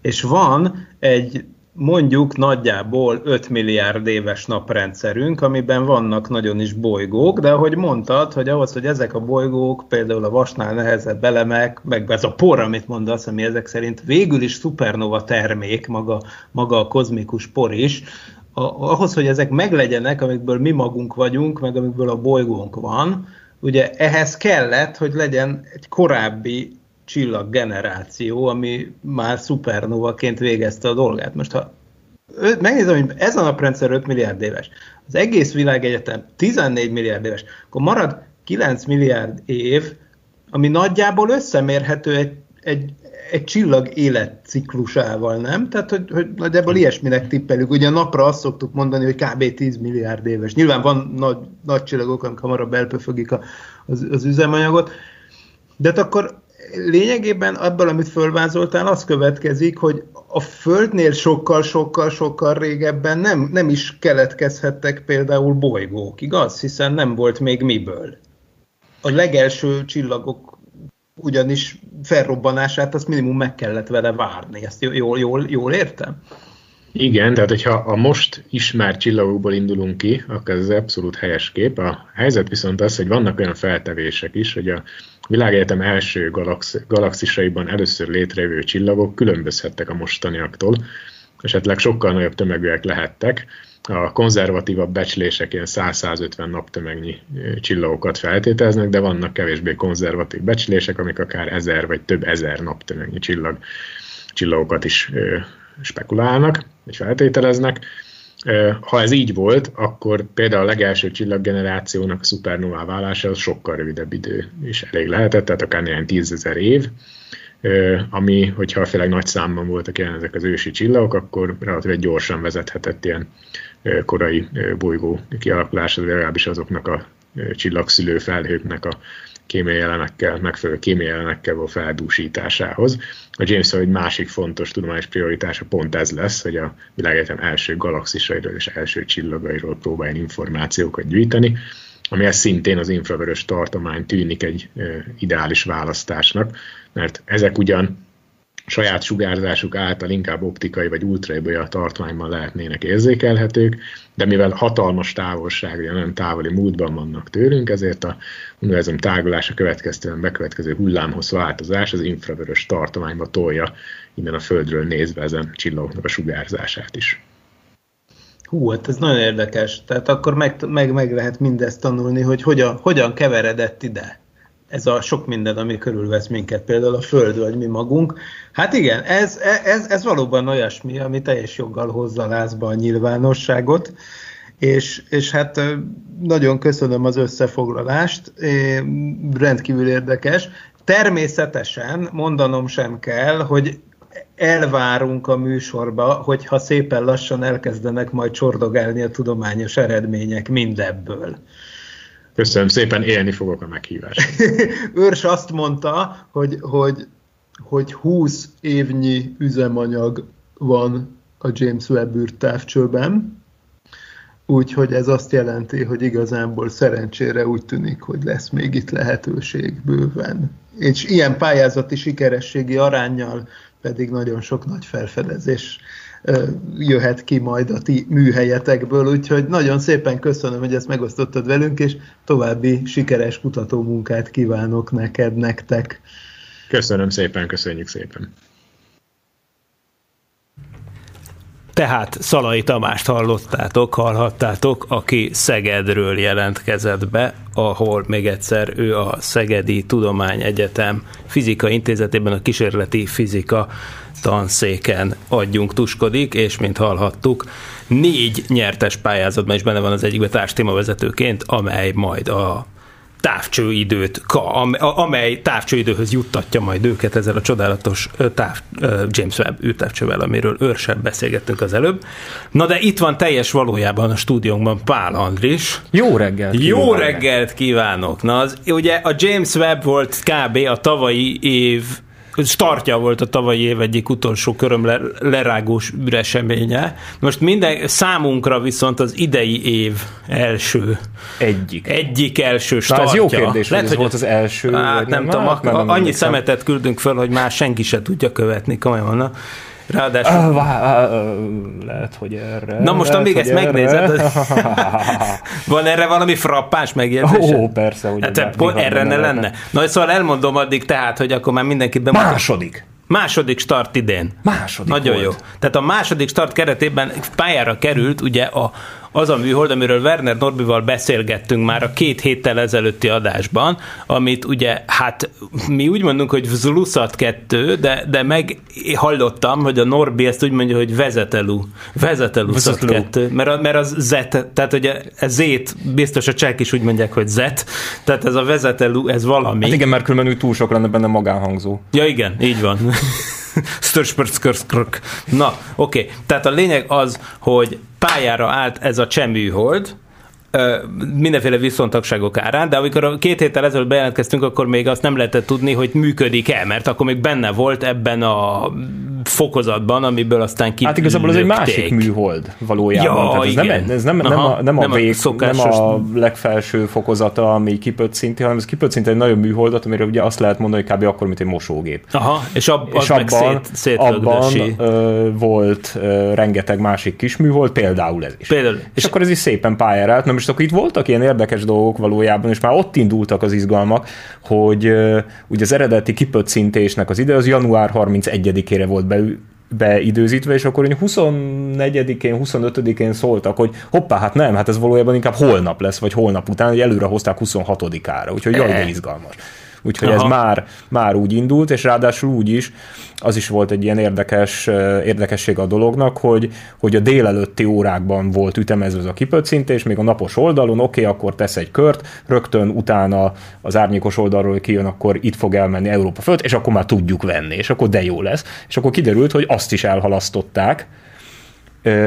és van egy mondjuk nagyjából 5 milliárd éves naprendszerünk, amiben vannak nagyon is bolygók, de ahogy mondtad, hogy ahhoz, hogy ezek a bolygók, például a vasnál nehezebb elemek, meg ez a por, amit mondasz, ami ezek szerint végül is szupernova termék, maga, maga a kozmikus por is, a, ahhoz, hogy ezek meglegyenek, amikből mi magunk vagyunk, meg amikből a bolygónk van, ugye ehhez kellett, hogy legyen egy korábbi csillaggeneráció, ami már szupernovaként végezte a dolgát. Most ha megnézem, hogy ez a naprendszer 5 milliárd éves, az egész világegyetem 14 milliárd éves, akkor marad 9 milliárd év, ami nagyjából összemérhető egy, egy, egy csillag életciklusával, nem? Tehát, hogy, hogy nagyjából ilyesminek tippeljük. Ugye a napra azt szoktuk mondani, hogy kb. 10 milliárd éves. Nyilván van nagy, nagy csillagok, amik hamarabb elpöfögik a, az, az üzemanyagot, de hát akkor lényegében abból, amit fölvázoltál, az következik, hogy a Földnél sokkal-sokkal-sokkal régebben nem, nem is keletkezhettek például bolygók, igaz? Hiszen nem volt még miből. A legelső csillagok ugyanis felrobbanását azt minimum meg kellett vele várni. Ezt jól, jól, jól értem? Igen, tehát hogyha a most ismert csillagokból indulunk ki, akkor ez abszolút helyes kép. A helyzet viszont az, hogy vannak olyan feltevések is, hogy a világegyetem első galax, galaxisaiban először létrejövő csillagok különbözhettek a mostaniaktól, esetleg sokkal nagyobb tömegűek lehettek. A konzervatívabb becslések ilyen 100-150 naptömegnyi csillagokat feltételeznek, de vannak kevésbé konzervatív becslések, amik akár ezer vagy több ezer naptömegnyi csillag, csillagokat is spekulálnak, és feltételeznek. Ha ez így volt, akkor például a legelső csillaggenerációnak a szupernová válása az sokkal rövidebb idő is elég lehetett, tehát akár néhány tízezer év, ami, hogyha főleg nagy számban voltak ilyen ezek az ősi csillagok, akkor relatíve gyorsan vezethetett ilyen korai bolygó kialakuláshoz, legalábbis azoknak a csillagszülő felhőknek a kémiai elemekkel, megfelelő kémiai elemekkel való feldúsításához. A James egy másik fontos tudományos prioritása pont ez lesz, hogy a világegyetem első galaxisairól és első csillagairól próbáljon információkat gyűjteni, amihez szintén az infravörös tartomány tűnik egy ideális választásnak, mert ezek ugyan saját sugárzásuk által inkább optikai vagy ultraébolya tartományban lehetnének érzékelhetők, de mivel hatalmas távolságra, nem távoli múltban vannak tőlünk, ezért a univerzum tágulása következtében bekövetkező hullámhoz változás az infravörös tartományba tolja innen a Földről nézve ezen csillagoknak a sugárzását is. Hú, hát ez nagyon érdekes. Tehát akkor meg, meg, meg lehet mindezt tanulni, hogy hogyan, hogyan keveredett ide ez a sok minden, ami körülvesz minket, például a Föld, vagy mi magunk. Hát igen, ez, ez, ez valóban olyasmi, ami teljes joggal hozza lázba a nyilvánosságot, és, és hát nagyon köszönöm az összefoglalást, rendkívül érdekes. Természetesen mondanom sem kell, hogy elvárunk a műsorba, hogyha szépen lassan elkezdenek majd csordogálni a tudományos eredmények mindebből. Köszönöm szépen, élni fogok a meghívást. Őrs azt mondta, hogy, hogy, hogy 20 évnyi üzemanyag van a James Webb űrtávcsőben, úgyhogy ez azt jelenti, hogy igazából szerencsére úgy tűnik, hogy lesz még itt lehetőség bőven. És ilyen pályázati sikerességi arányjal pedig nagyon sok nagy felfedezés jöhet ki majd a ti műhelyetekből, úgyhogy nagyon szépen köszönöm, hogy ezt megosztottad velünk, és további sikeres kutatómunkát kívánok neked, nektek. Köszönöm szépen, köszönjük szépen. Tehát Szalai Tamást hallottátok, hallhattátok, aki Szegedről jelentkezett be, ahol még egyszer ő a Szegedi Tudományegyetem Fizika Intézetében a kísérleti fizika tanszéken tuskodik, és mint hallhattuk, négy nyertes pályázatban is benne van az egyikben társtémavezetőként, amely majd a távcsőidőt, amely távcsőidőhöz juttatja majd őket ezzel a csodálatos táv, James Webb űrtávcsővel, amiről őrsebb beszélgettünk az előbb. Na de itt van teljes valójában a stúdiónkban Pál Andris. Jó reggelt! Jó kívánok. reggelt kívánok! Na az, ugye a James Webb volt kb. a tavalyi év startja volt a tavalyi év egyik utolsó köröm lerágós üreseménye. Most minden számunkra viszont az idei év első. Egyik. Egyik első startja. Na, ez jó kérdés, Lehet, hogy ez volt az első. Hát nem, nem tudom, hát, nem annyi szemetet küldünk föl, hogy már senki se tudja követni, komolyan. Ráadásul... Uh, vá, lehet, hogy erre. Na most, amíg ezt megnézed, van erre valami frappáns megjegyzés? Ó, persze. Hogy hát, erre ne lenne. Na, szóval elmondom addig tehát, hogy akkor már mindenkit bemutat. Második. Második start idén. Második Nagyon volt. jó. Tehát a második start keretében pályára került ugye a az a műhold, amiről Werner Norbival beszélgettünk már a két héttel ezelőtti adásban, amit ugye, hát mi úgy mondunk, hogy Zlusat 2, de, de meg hallottam, hogy a Norbi ezt úgy mondja, hogy vezetelu. Vezetelu 2, mert, a, mert az Z, tehát ugye Z, biztos a csák is úgy mondják, hogy Z, tehát ez a vezetelu, ez valami. Hát igen, mert különben túl sok lenne benne magánhangzó. Ja igen, így van. Na, oké. Okay. Tehát a lényeg az, hogy pályára állt ez a cseműhold, mindenféle viszontagságok árán, de amikor a két héttel ezelőtt bejelentkeztünk, akkor még azt nem lehetett tudni, hogy működik-e, mert akkor még benne volt ebben a fokozatban, amiből aztán ki. Hát igazából ez egy másik műhold valójában. Ja, Tehát ez, igen. nem, ez nem, nem, a, nem, a, nem, vég, a nem a legfelső fokozata, ami kipöccinti, hanem ez kipöccinti egy nagyon műholdat, amire ugye azt lehet mondani, hogy kb. akkor, mint egy mosógép. Aha, és, ab, és abban, szét, szét abban ö, volt ö, rengeteg másik kis műhold, például ez is. Például. És, és akkor ez is szépen pályára állt. Na most akkor itt voltak ilyen érdekes dolgok valójában, és már ott indultak az izgalmak, hogy ugye az eredeti kipöccintésnek az ide az január 31-ére volt be, beidőzítve, és akkor 24-én, 25-én szóltak, hogy hoppá, hát nem, hát ez valójában inkább holnap lesz, vagy holnap után, hogy előre hozták 26-ára, úgyhogy jaj, de izgalmas. Úgyhogy Aha. ez már, már úgy indult, és ráadásul úgy is, az is volt egy ilyen érdekes, érdekesség a dolognak, hogy, hogy a délelőtti órákban volt ütemező az a kipöccintés, még a napos oldalon, oké, okay, akkor tesz egy kört, rögtön utána az árnyékos oldalról kijön, akkor itt fog elmenni Európa fölött, és akkor már tudjuk venni, és akkor de jó lesz. És akkor kiderült, hogy azt is elhalasztották,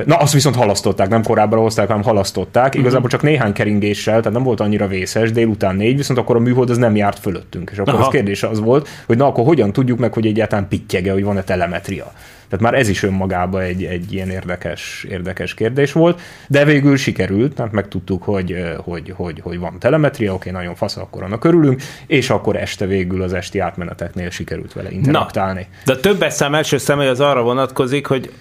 Na, azt viszont halasztották, nem korábban hozták, hanem halasztották. Uh-huh. Igazából csak néhány keringéssel, tehát nem volt annyira vészes, délután négy, viszont akkor a műhold az nem járt fölöttünk. És akkor Aha. az kérdés az volt, hogy na akkor hogyan tudjuk meg, hogy egyáltalán pittyege, hogy van-e telemetria. Tehát már ez is önmagában egy, egy ilyen érdekes, érdekes kérdés volt, de végül sikerült, tehát megtudtuk, hogy, hogy, hogy, hogy van telemetria, oké, nagyon fasz, akkor annak örülünk, és akkor este végül az esti átmeneteknél sikerült vele interaktálni. De a többes szám első személy az arra vonatkozik, hogy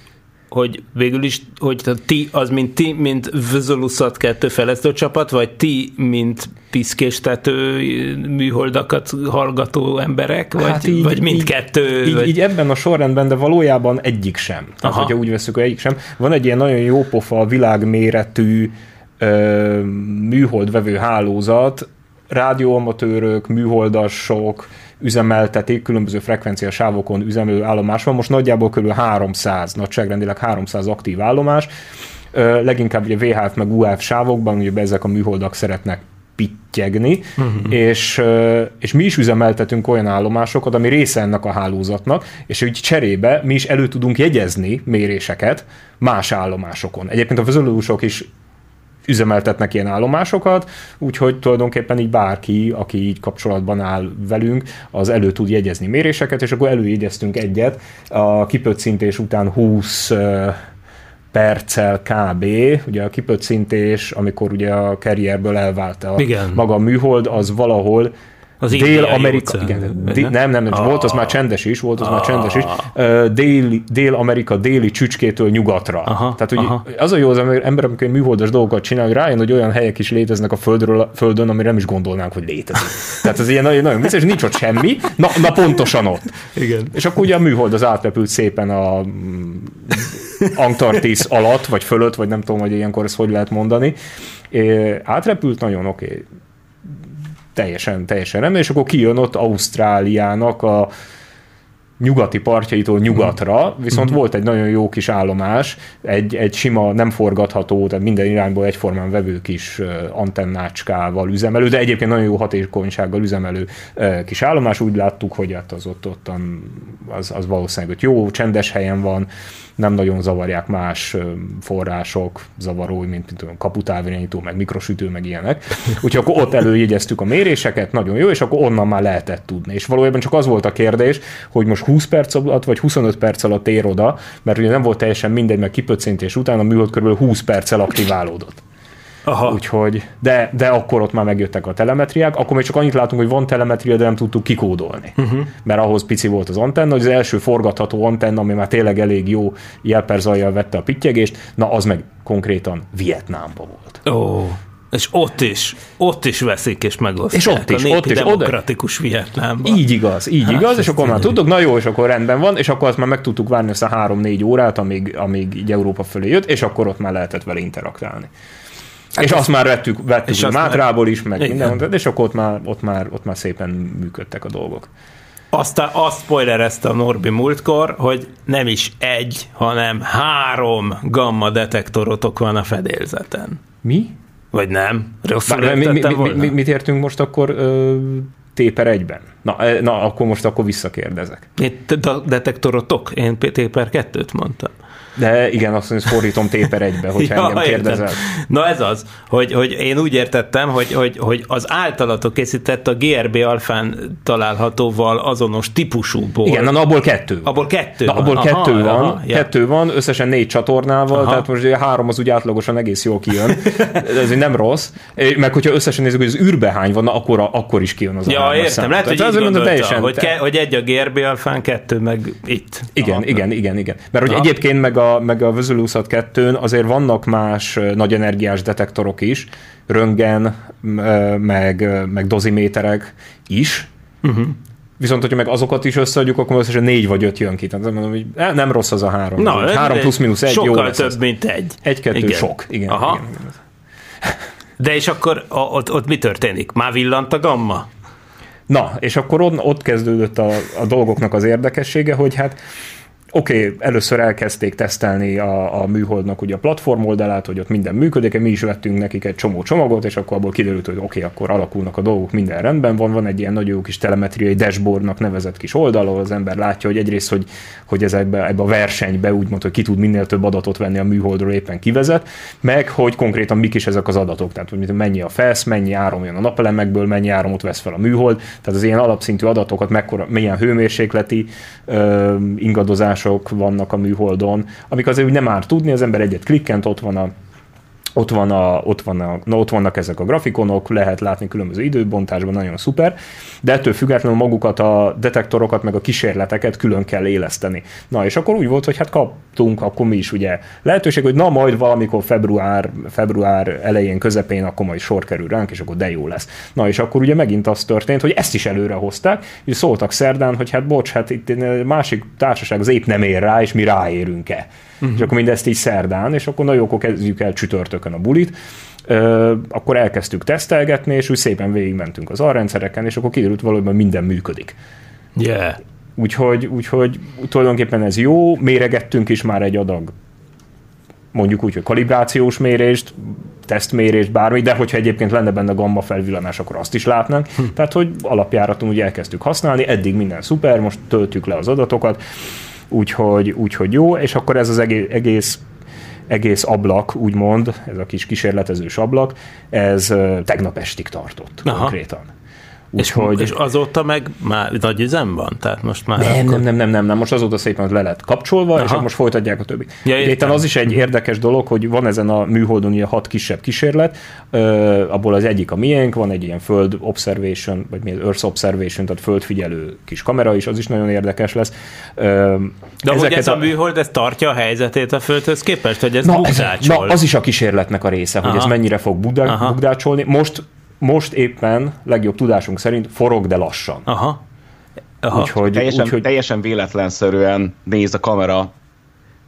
hogy végül is, hogy ti, az mint ti, mint Vözoluszat kettő fejlesztő csapat, vagy ti, mint piszkéstető műholdakat hallgató emberek, vagy, hát így, vagy mindkettő? Így, vagy... így, ebben a sorrendben, de valójában egyik sem. Tehát, Aha. hogyha úgy veszük, hogy egyik sem. Van egy ilyen nagyon jó pofa, világméretű műholdvevő hálózat, rádióamatőrök, műholdasok, üzemeltetik, különböző frekvenciasávokon üzemelő állomás van. Most nagyjából kb. 300, nagyságrendileg 300 aktív állomás. Leginkább ugye VHF meg UF sávokban, ugye ezek a műholdak szeretnek pittyegni, uh-huh. és, és mi is üzemeltetünk olyan állomásokat, ami része ennek a hálózatnak, és úgy cserébe mi is elő tudunk jegyezni méréseket más állomásokon. Egyébként a vezérlősok is üzemeltetnek ilyen állomásokat, úgyhogy tulajdonképpen így bárki, aki így kapcsolatban áll velünk, az elő tud jegyezni méréseket, és akkor előjegyeztünk egyet. A kipöccintés után 20 perccel kb. Ugye a kipöccintés, amikor ugye a karrierből elvált a Igen. maga a műhold, az valahol az Dél-Amerika, igen, dé, nem, nem, nem, ah. volt az már csendes is, volt az ah. már csendes is, dél, Dél-Amerika déli csücskétől nyugatra. Aha. Tehát ugye Aha. az a jó az ember, amikor műholdas dolgokat csinál, hogy rájön, hogy olyan helyek is léteznek a földről, földön, amire nem is gondolnánk, hogy létezik. Tehát ez ilyen nagyon, nagyon vicces, nincs ott semmi, na, na pontosan ott. Igen. És akkor ugye a műhold az átrepült szépen a mm, Antarktisz alatt, vagy fölött, vagy nem tudom, hogy ilyenkor ezt hogy lehet mondani. É, átrepült nagyon oké. Okay teljesen, teljesen nem, és akkor kijön ott Ausztráliának a nyugati partjaitól nyugatra, viszont mm-hmm. volt egy nagyon jó kis állomás, egy, egy sima, nem forgatható, tehát minden irányból egyformán vevő kis antennácskával üzemelő, de egyébként nagyon jó hatékonysággal üzemelő kis állomás. Úgy láttuk, hogy hát az ott, ottan az, az valószínűleg hogy jó, csendes helyen van, nem nagyon zavarják más források, zavarói, mint, mint tudom, kaputávirányító, meg mikrosütő, meg ilyenek. Úgyhogy akkor ott előjegyeztük a méréseket, nagyon jó, és akkor onnan már lehetett tudni. És valójában csak az volt a kérdés, hogy most 20 perc alatt, vagy 25 perc alatt ér oda, mert ugye nem volt teljesen mindegy, mert kipöccintés után a műhold kb. 20 perccel aktiválódott. Aha. Úgyhogy, de, de akkor ott már megjöttek a telemetriák, akkor még csak annyit látunk, hogy van telemetria, de nem tudtuk kikódolni. Uh-huh. Mert ahhoz pici volt az antenna, hogy az első forgatható antenna, ami már tényleg elég jó jelperzajjal vette a pittyegést, na az meg konkrétan Vietnámban volt. Oh. És ott is, ott is veszik és megosztják. És ott is, a ott is. demokratikus oda... Vietnámban. Így igaz, így hát, igaz, és akkor már tudtuk, na jó, és akkor rendben van, és akkor azt már meg tudtuk várni ezt a három-négy órát, amíg, amíg így Európa fölé jött, és akkor ott már lehetett vele interaktálni. Hát és azt már vettük, vettük és Mátrából is, meg minden, és akkor ott már, ott, már, ott már szépen működtek a dolgok. Aztán azt spoilerezte a Norbi múltkor, hogy nem is egy, hanem három gamma detektorotok van a fedélzeten. Mi? Vagy nem? Rosszul Bár, mi, mi, mi, mi, mit értünk most akkor ö, téper egyben? Na, na, akkor most akkor visszakérdezek. Itt detektorotok? Én téper kettőt mondtam. De igen, azt mondja, fordítom téper egybe, hogyha ja, engem kérdezel. Értem. Na ez az, hogy, hogy én úgy értettem, hogy, hogy, hogy az általatok készített a GRB alfán találhatóval azonos típusúból. Igen, na, abból kettő. Abból kettő na, abból van. kettő aha, van, aha, kettő van, összesen négy csatornával, aha. tehát most ugye három az úgy átlagosan egész jól kijön. ez nem rossz. Meg hogyha összesen nézzük, hogy az űrbe hány van, na, akkor, akkor is kijön az ja, a értem, lehet, hogy így gondolta, teljesen, hogy, ke, hogy egy a GRB alfán, kettő meg itt. Igen, igen, igen, igen. Mert hogy egyébként meg a, meg a Vezuluszat 2 azért vannak más nagy energiás detektorok is, röngen, meg, meg doziméterek is, uh-huh. Viszont, hogyha meg azokat is összeadjuk, akkor összesen négy vagy öt jön ki. Tehát mondom, hogy nem rossz az a három. Na, három plusz mínusz egy, sokkal jó több, az. mint egy. Egy-kettő igen. sok. Igen, Aha. igen, igen. De és akkor ott, ott mi történik? Már villant a gamma? Na, és akkor ott, ott kezdődött a, a dolgoknak az érdekessége, hogy hát Oké, okay, először elkezdték tesztelni a, a műholdnak ugye a platform oldalát, hogy ott minden működik, mi is vettünk nekik egy csomó csomagot, és akkor abból kiderült, hogy oké, okay, akkor alakulnak a dolgok, minden rendben van, van egy ilyen nagyon jó kis telemetriai dashboardnak nevezett kis oldal, ahol az ember látja, hogy egyrészt, hogy, hogy ez ebbe, ebbe a versenybe úgymond, hogy ki tud minél több adatot venni a műholdról éppen kivezet, meg hogy konkrétan mik is ezek az adatok, tehát hogy mennyi a felsz, mennyi áram jön a napelemekből, mennyi áramot vesz fel a műhold, tehát az ilyen alapszintű adatokat, mekkora, milyen hőmérsékleti ö, ingadozás megoldások vannak a műholdon, amik azért úgy nem árt tudni, az ember egyet klikkent, ott van a ott, van a, ott, van a, na, ott vannak ezek a grafikonok, lehet látni különböző időbontásban, nagyon szuper, de ettől függetlenül magukat a detektorokat, meg a kísérleteket külön kell éleszteni. Na, és akkor úgy volt, hogy hát kaptunk akkor mi is ugye lehetőség, hogy na majd valamikor február, február elején, közepén, akkor majd sor kerül ránk, és akkor de jó lesz. Na, és akkor ugye megint az történt, hogy ezt is előre hozták, és szóltak szerdán, hogy hát bocs, hát itt másik társaság az épp nem ér rá, és mi ráérünk-e. Uh-huh. És akkor mindezt így szerdán, és akkor na jó, akkor kezdjük el csütörtökön a bulit. Ö, akkor elkezdtük tesztelgetni, és úgy szépen végigmentünk az alrendszereken, és akkor kiderült valójában minden működik. Yeah. Úgyhogy, úgyhogy tulajdonképpen ez jó, méregettünk is már egy adag mondjuk úgy, hogy kalibrációs mérést, tesztmérést, bármi, de hogyha egyébként lenne benne gamma felvillanás, akkor azt is látnánk. Hm. Tehát, hogy alapjáraton úgy elkezdtük használni, eddig minden szuper, most töltjük le az adatokat, úgyhogy, úgyhogy jó, és akkor ez az egész, egész ablak, úgymond, ez a kis kísérletezős ablak, ez tegnap estig tartott Aha. konkrétan. Úgyhogy... És, és azóta meg már nagy üzem van? Tehát most már nem, akkor... nem, nem, nem, nem, nem, most azóta szépen le lett kapcsolva, Aha. és most folytatják a többi. Ja, Éppen az is egy érdekes dolog, hogy van ezen a műholdon ilyen hat kisebb kísérlet, uh, abból az egyik a miénk, van egy ilyen föld observation, vagy mi Earth observation, tehát földfigyelő kis kamera is, az is nagyon érdekes lesz. Uh, De hogy ez a, a műhold, ez tartja a helyzetét a földhöz képest, hogy ez na, bugdácsol? na, az is a kísérletnek a része, Aha. hogy ez mennyire fog bugdácsolni. Most most éppen legjobb tudásunk szerint forog, de lassan. Aha. Aha. Úgyhogy, teljesen, úgyhogy... teljesen véletlenszerűen néz a kamera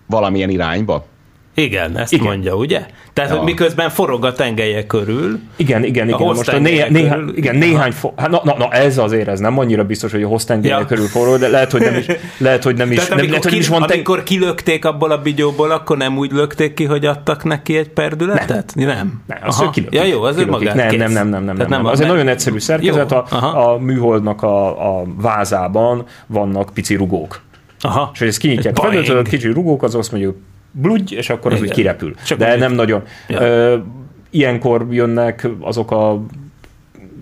valamilyen irányba. Igen, ezt igen. mondja, ugye? Tehát, ja. hogy miközben forog a tengelye körül. Igen, igen, igen. Most a néha, néha, igen, néhány, fo- hát, na, na, na, ez azért, ez nem annyira biztos, hogy a hoztengelye ja. körül forog, de lehet, hogy nem is, lehet, hogy nem is, Tehát, nem, lehet, hogy ki, is van amikor kilökték abból a bigyóból, akkor nem úgy lökték ki, hogy adtak neki egy perdületet? Nem. Nem, nem azt kilökik. Ja, jó, az magát nem, nem, nem, nem, nem, nem, nem. Az egy nagyon egyszerű szerkezet, a, a műholdnak a, a vázában vannak pici rugók. Aha. És hogy ezt kinyitják a kicsi rugók, az azt mondjuk bludj, és akkor az Igen. úgy kirepül. Csak De nem nagyon. Ja. Ö, ilyenkor jönnek azok a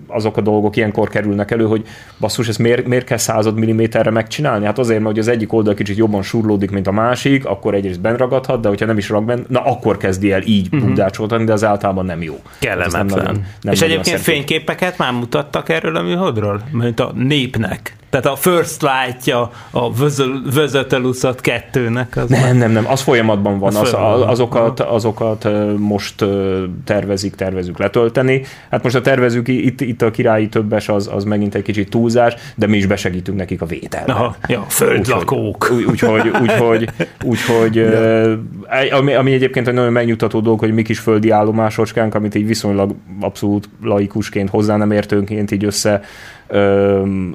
azok a dolgok ilyenkor kerülnek elő, hogy basszus, ezt miért, miért kell század milliméterre megcsinálni? Hát azért, mert hogy az egyik oldal kicsit jobban surlódik, mint a másik, akkor egyrészt benragadhat, de hogyha nem is rag bent, na akkor kezdi el így uh-huh. de az általában nem jó. Kellemetlen. Nem nagyon, nem És egyébként fényképeket már mutattak erről a műhodról? Mint a népnek. Tehát a First Light-ja a Vözöteluszat kettőnek. Az nem, nem, nem, az folyamatban van. Az, az, azokat, azokat most tervezik, tervezük letölteni. Hát most a tervezük, itt, itt a királyi többes az, az megint egy kicsit túlzás, de mi is besegítünk nekik a vételben. Aha, ja, földlakók. Úgyhogy, úgyhogy, úgyhogy ami, ami egyébként egy nagyon megnyugtató dolog, hogy mi kis földi állomásocskánk, amit így viszonylag abszolút laikusként, hozzá nem értőnként így össze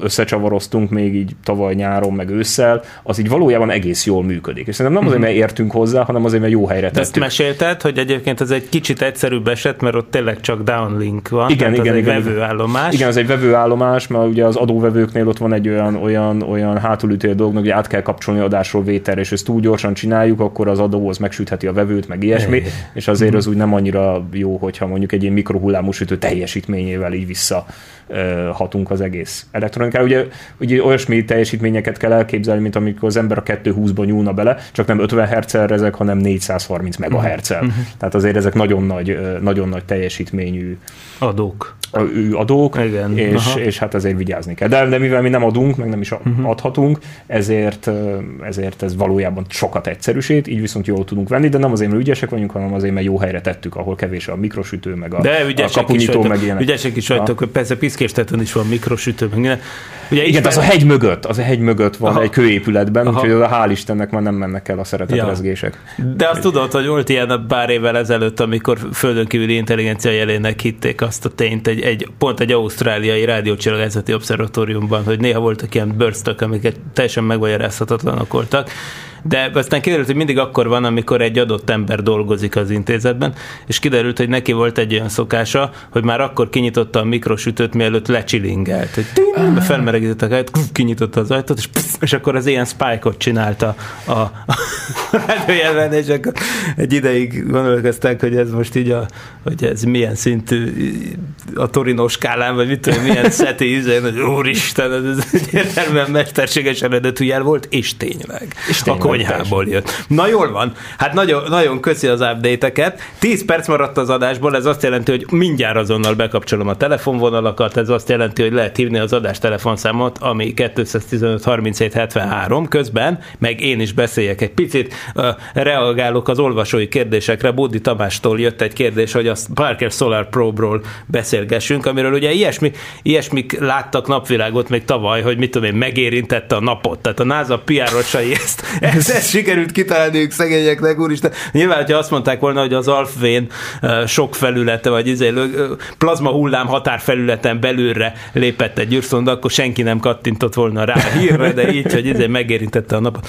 összecsavaroztunk még így tavaly nyáron, meg ősszel, az így valójában egész jól működik. És szerintem nem azért, mert értünk hozzá, hanem azért, mert jó helyre tettük. ezt mesélted, hogy egyébként ez egy kicsit egyszerűbb eset, mert ott tényleg csak downlink van. Igen, igen, igen. egy vevőállomás. Igen, az egy vevőállomás, mert ugye az adóvevőknél ott van egy olyan, olyan, olyan hátulütő dolog, hogy át kell kapcsolni adásról vételre, és ezt túl gyorsan csináljuk, akkor az adó az megsütheti a vevőt, meg ilyesmi, és azért az úgy nem annyira jó, hogyha mondjuk egy ilyen mikrohullámú sütő teljesítményével így vissza hatunk az egész elektronikára. Ugye, ugye olyasmi teljesítményeket kell elképzelni, mint amikor az ember a 220-ba nyúlna bele, csak nem 50 hz ezek, hanem 430 MHz. Uh-huh. Tehát azért ezek nagyon nagy, nagyon nagy teljesítményű adók. adók, Igen. És, és hát ezért vigyázni kell. De, de mivel mi nem adunk, meg nem is uh-huh. adhatunk, ezért, ezért ez valójában sokat egyszerűsít, így viszont jól tudunk venni, de nem azért, mert ügyesek vagyunk, hanem azért, mert jó helyre tettük, ahol kevés a mikrosütő, meg a, de a kapunyító, meg ilyenek. Ügyesek is vagytok, persze piszkéstetőn is van mikrosütő, meg minden. Ugye Igen, az a hegy mögött, az a hegy mögött van Aha. egy kőépületben, Aha. úgyhogy hál' Istennek már nem mennek el a szeretetrezgések. Ja. De azt tudod, hogy volt ilyen pár évvel ezelőtt, amikor földön kívüli intelligencia jelének hitték azt a tényt, egy, egy, pont egy ausztráliai rádiócsillagászati obszervatóriumban, hogy néha voltak ilyen bőrztök, amiket teljesen megmagyarázhatatlanok voltak, de aztán kiderült, hogy mindig akkor van, amikor egy adott ember dolgozik az intézetben, és kiderült, hogy neki volt egy olyan szokása, hogy már akkor kinyitotta a mikrosütőt, mielőtt lecsilingelt. Hogy ting, felmelegített a káját, kinyitotta az ajtót, és, pff, és akkor az ilyen spike-ot csinálta a, a rádiójelben, és akkor egy ideig gondolkozták, hogy ez most így a, hogy ez milyen szintű a torinó skálán, vagy mit tudom, milyen szeti ízén, hogy úristen, ez, ez egyértelműen mesterséges eredetű jel volt, és tényleg. És tényleg. Akkor konyhából jött. Na jól van. Hát nagyon, nagyon köszi az update-eket. 10 perc maradt az adásból, ez azt jelenti, hogy mindjárt azonnal bekapcsolom a telefonvonalakat, ez azt jelenti, hogy lehet hívni az adás telefonszámot, ami 215 37 73 közben, meg én is beszéljek egy picit, uh, reagálok az olvasói kérdésekre. Bódi Tamástól jött egy kérdés, hogy a Parker Solar Probe-ról beszélgessünk, amiről ugye ilyesmi, ilyesmik láttak napvilágot még tavaly, hogy mit tudom én, megérintette a napot. Tehát a NASA PR-osai ezt, ezt, sikerült kitalálniuk szegényeknek, úristen. Nyilván, hogyha azt mondták volna, hogy az alfvén sok felülete, vagy izé, plazma hullám határfelületen belülre lépett egy űrszonda, akkor senki nem kattintott volna rá a hírre, de így, hogy izé megérintette a napot.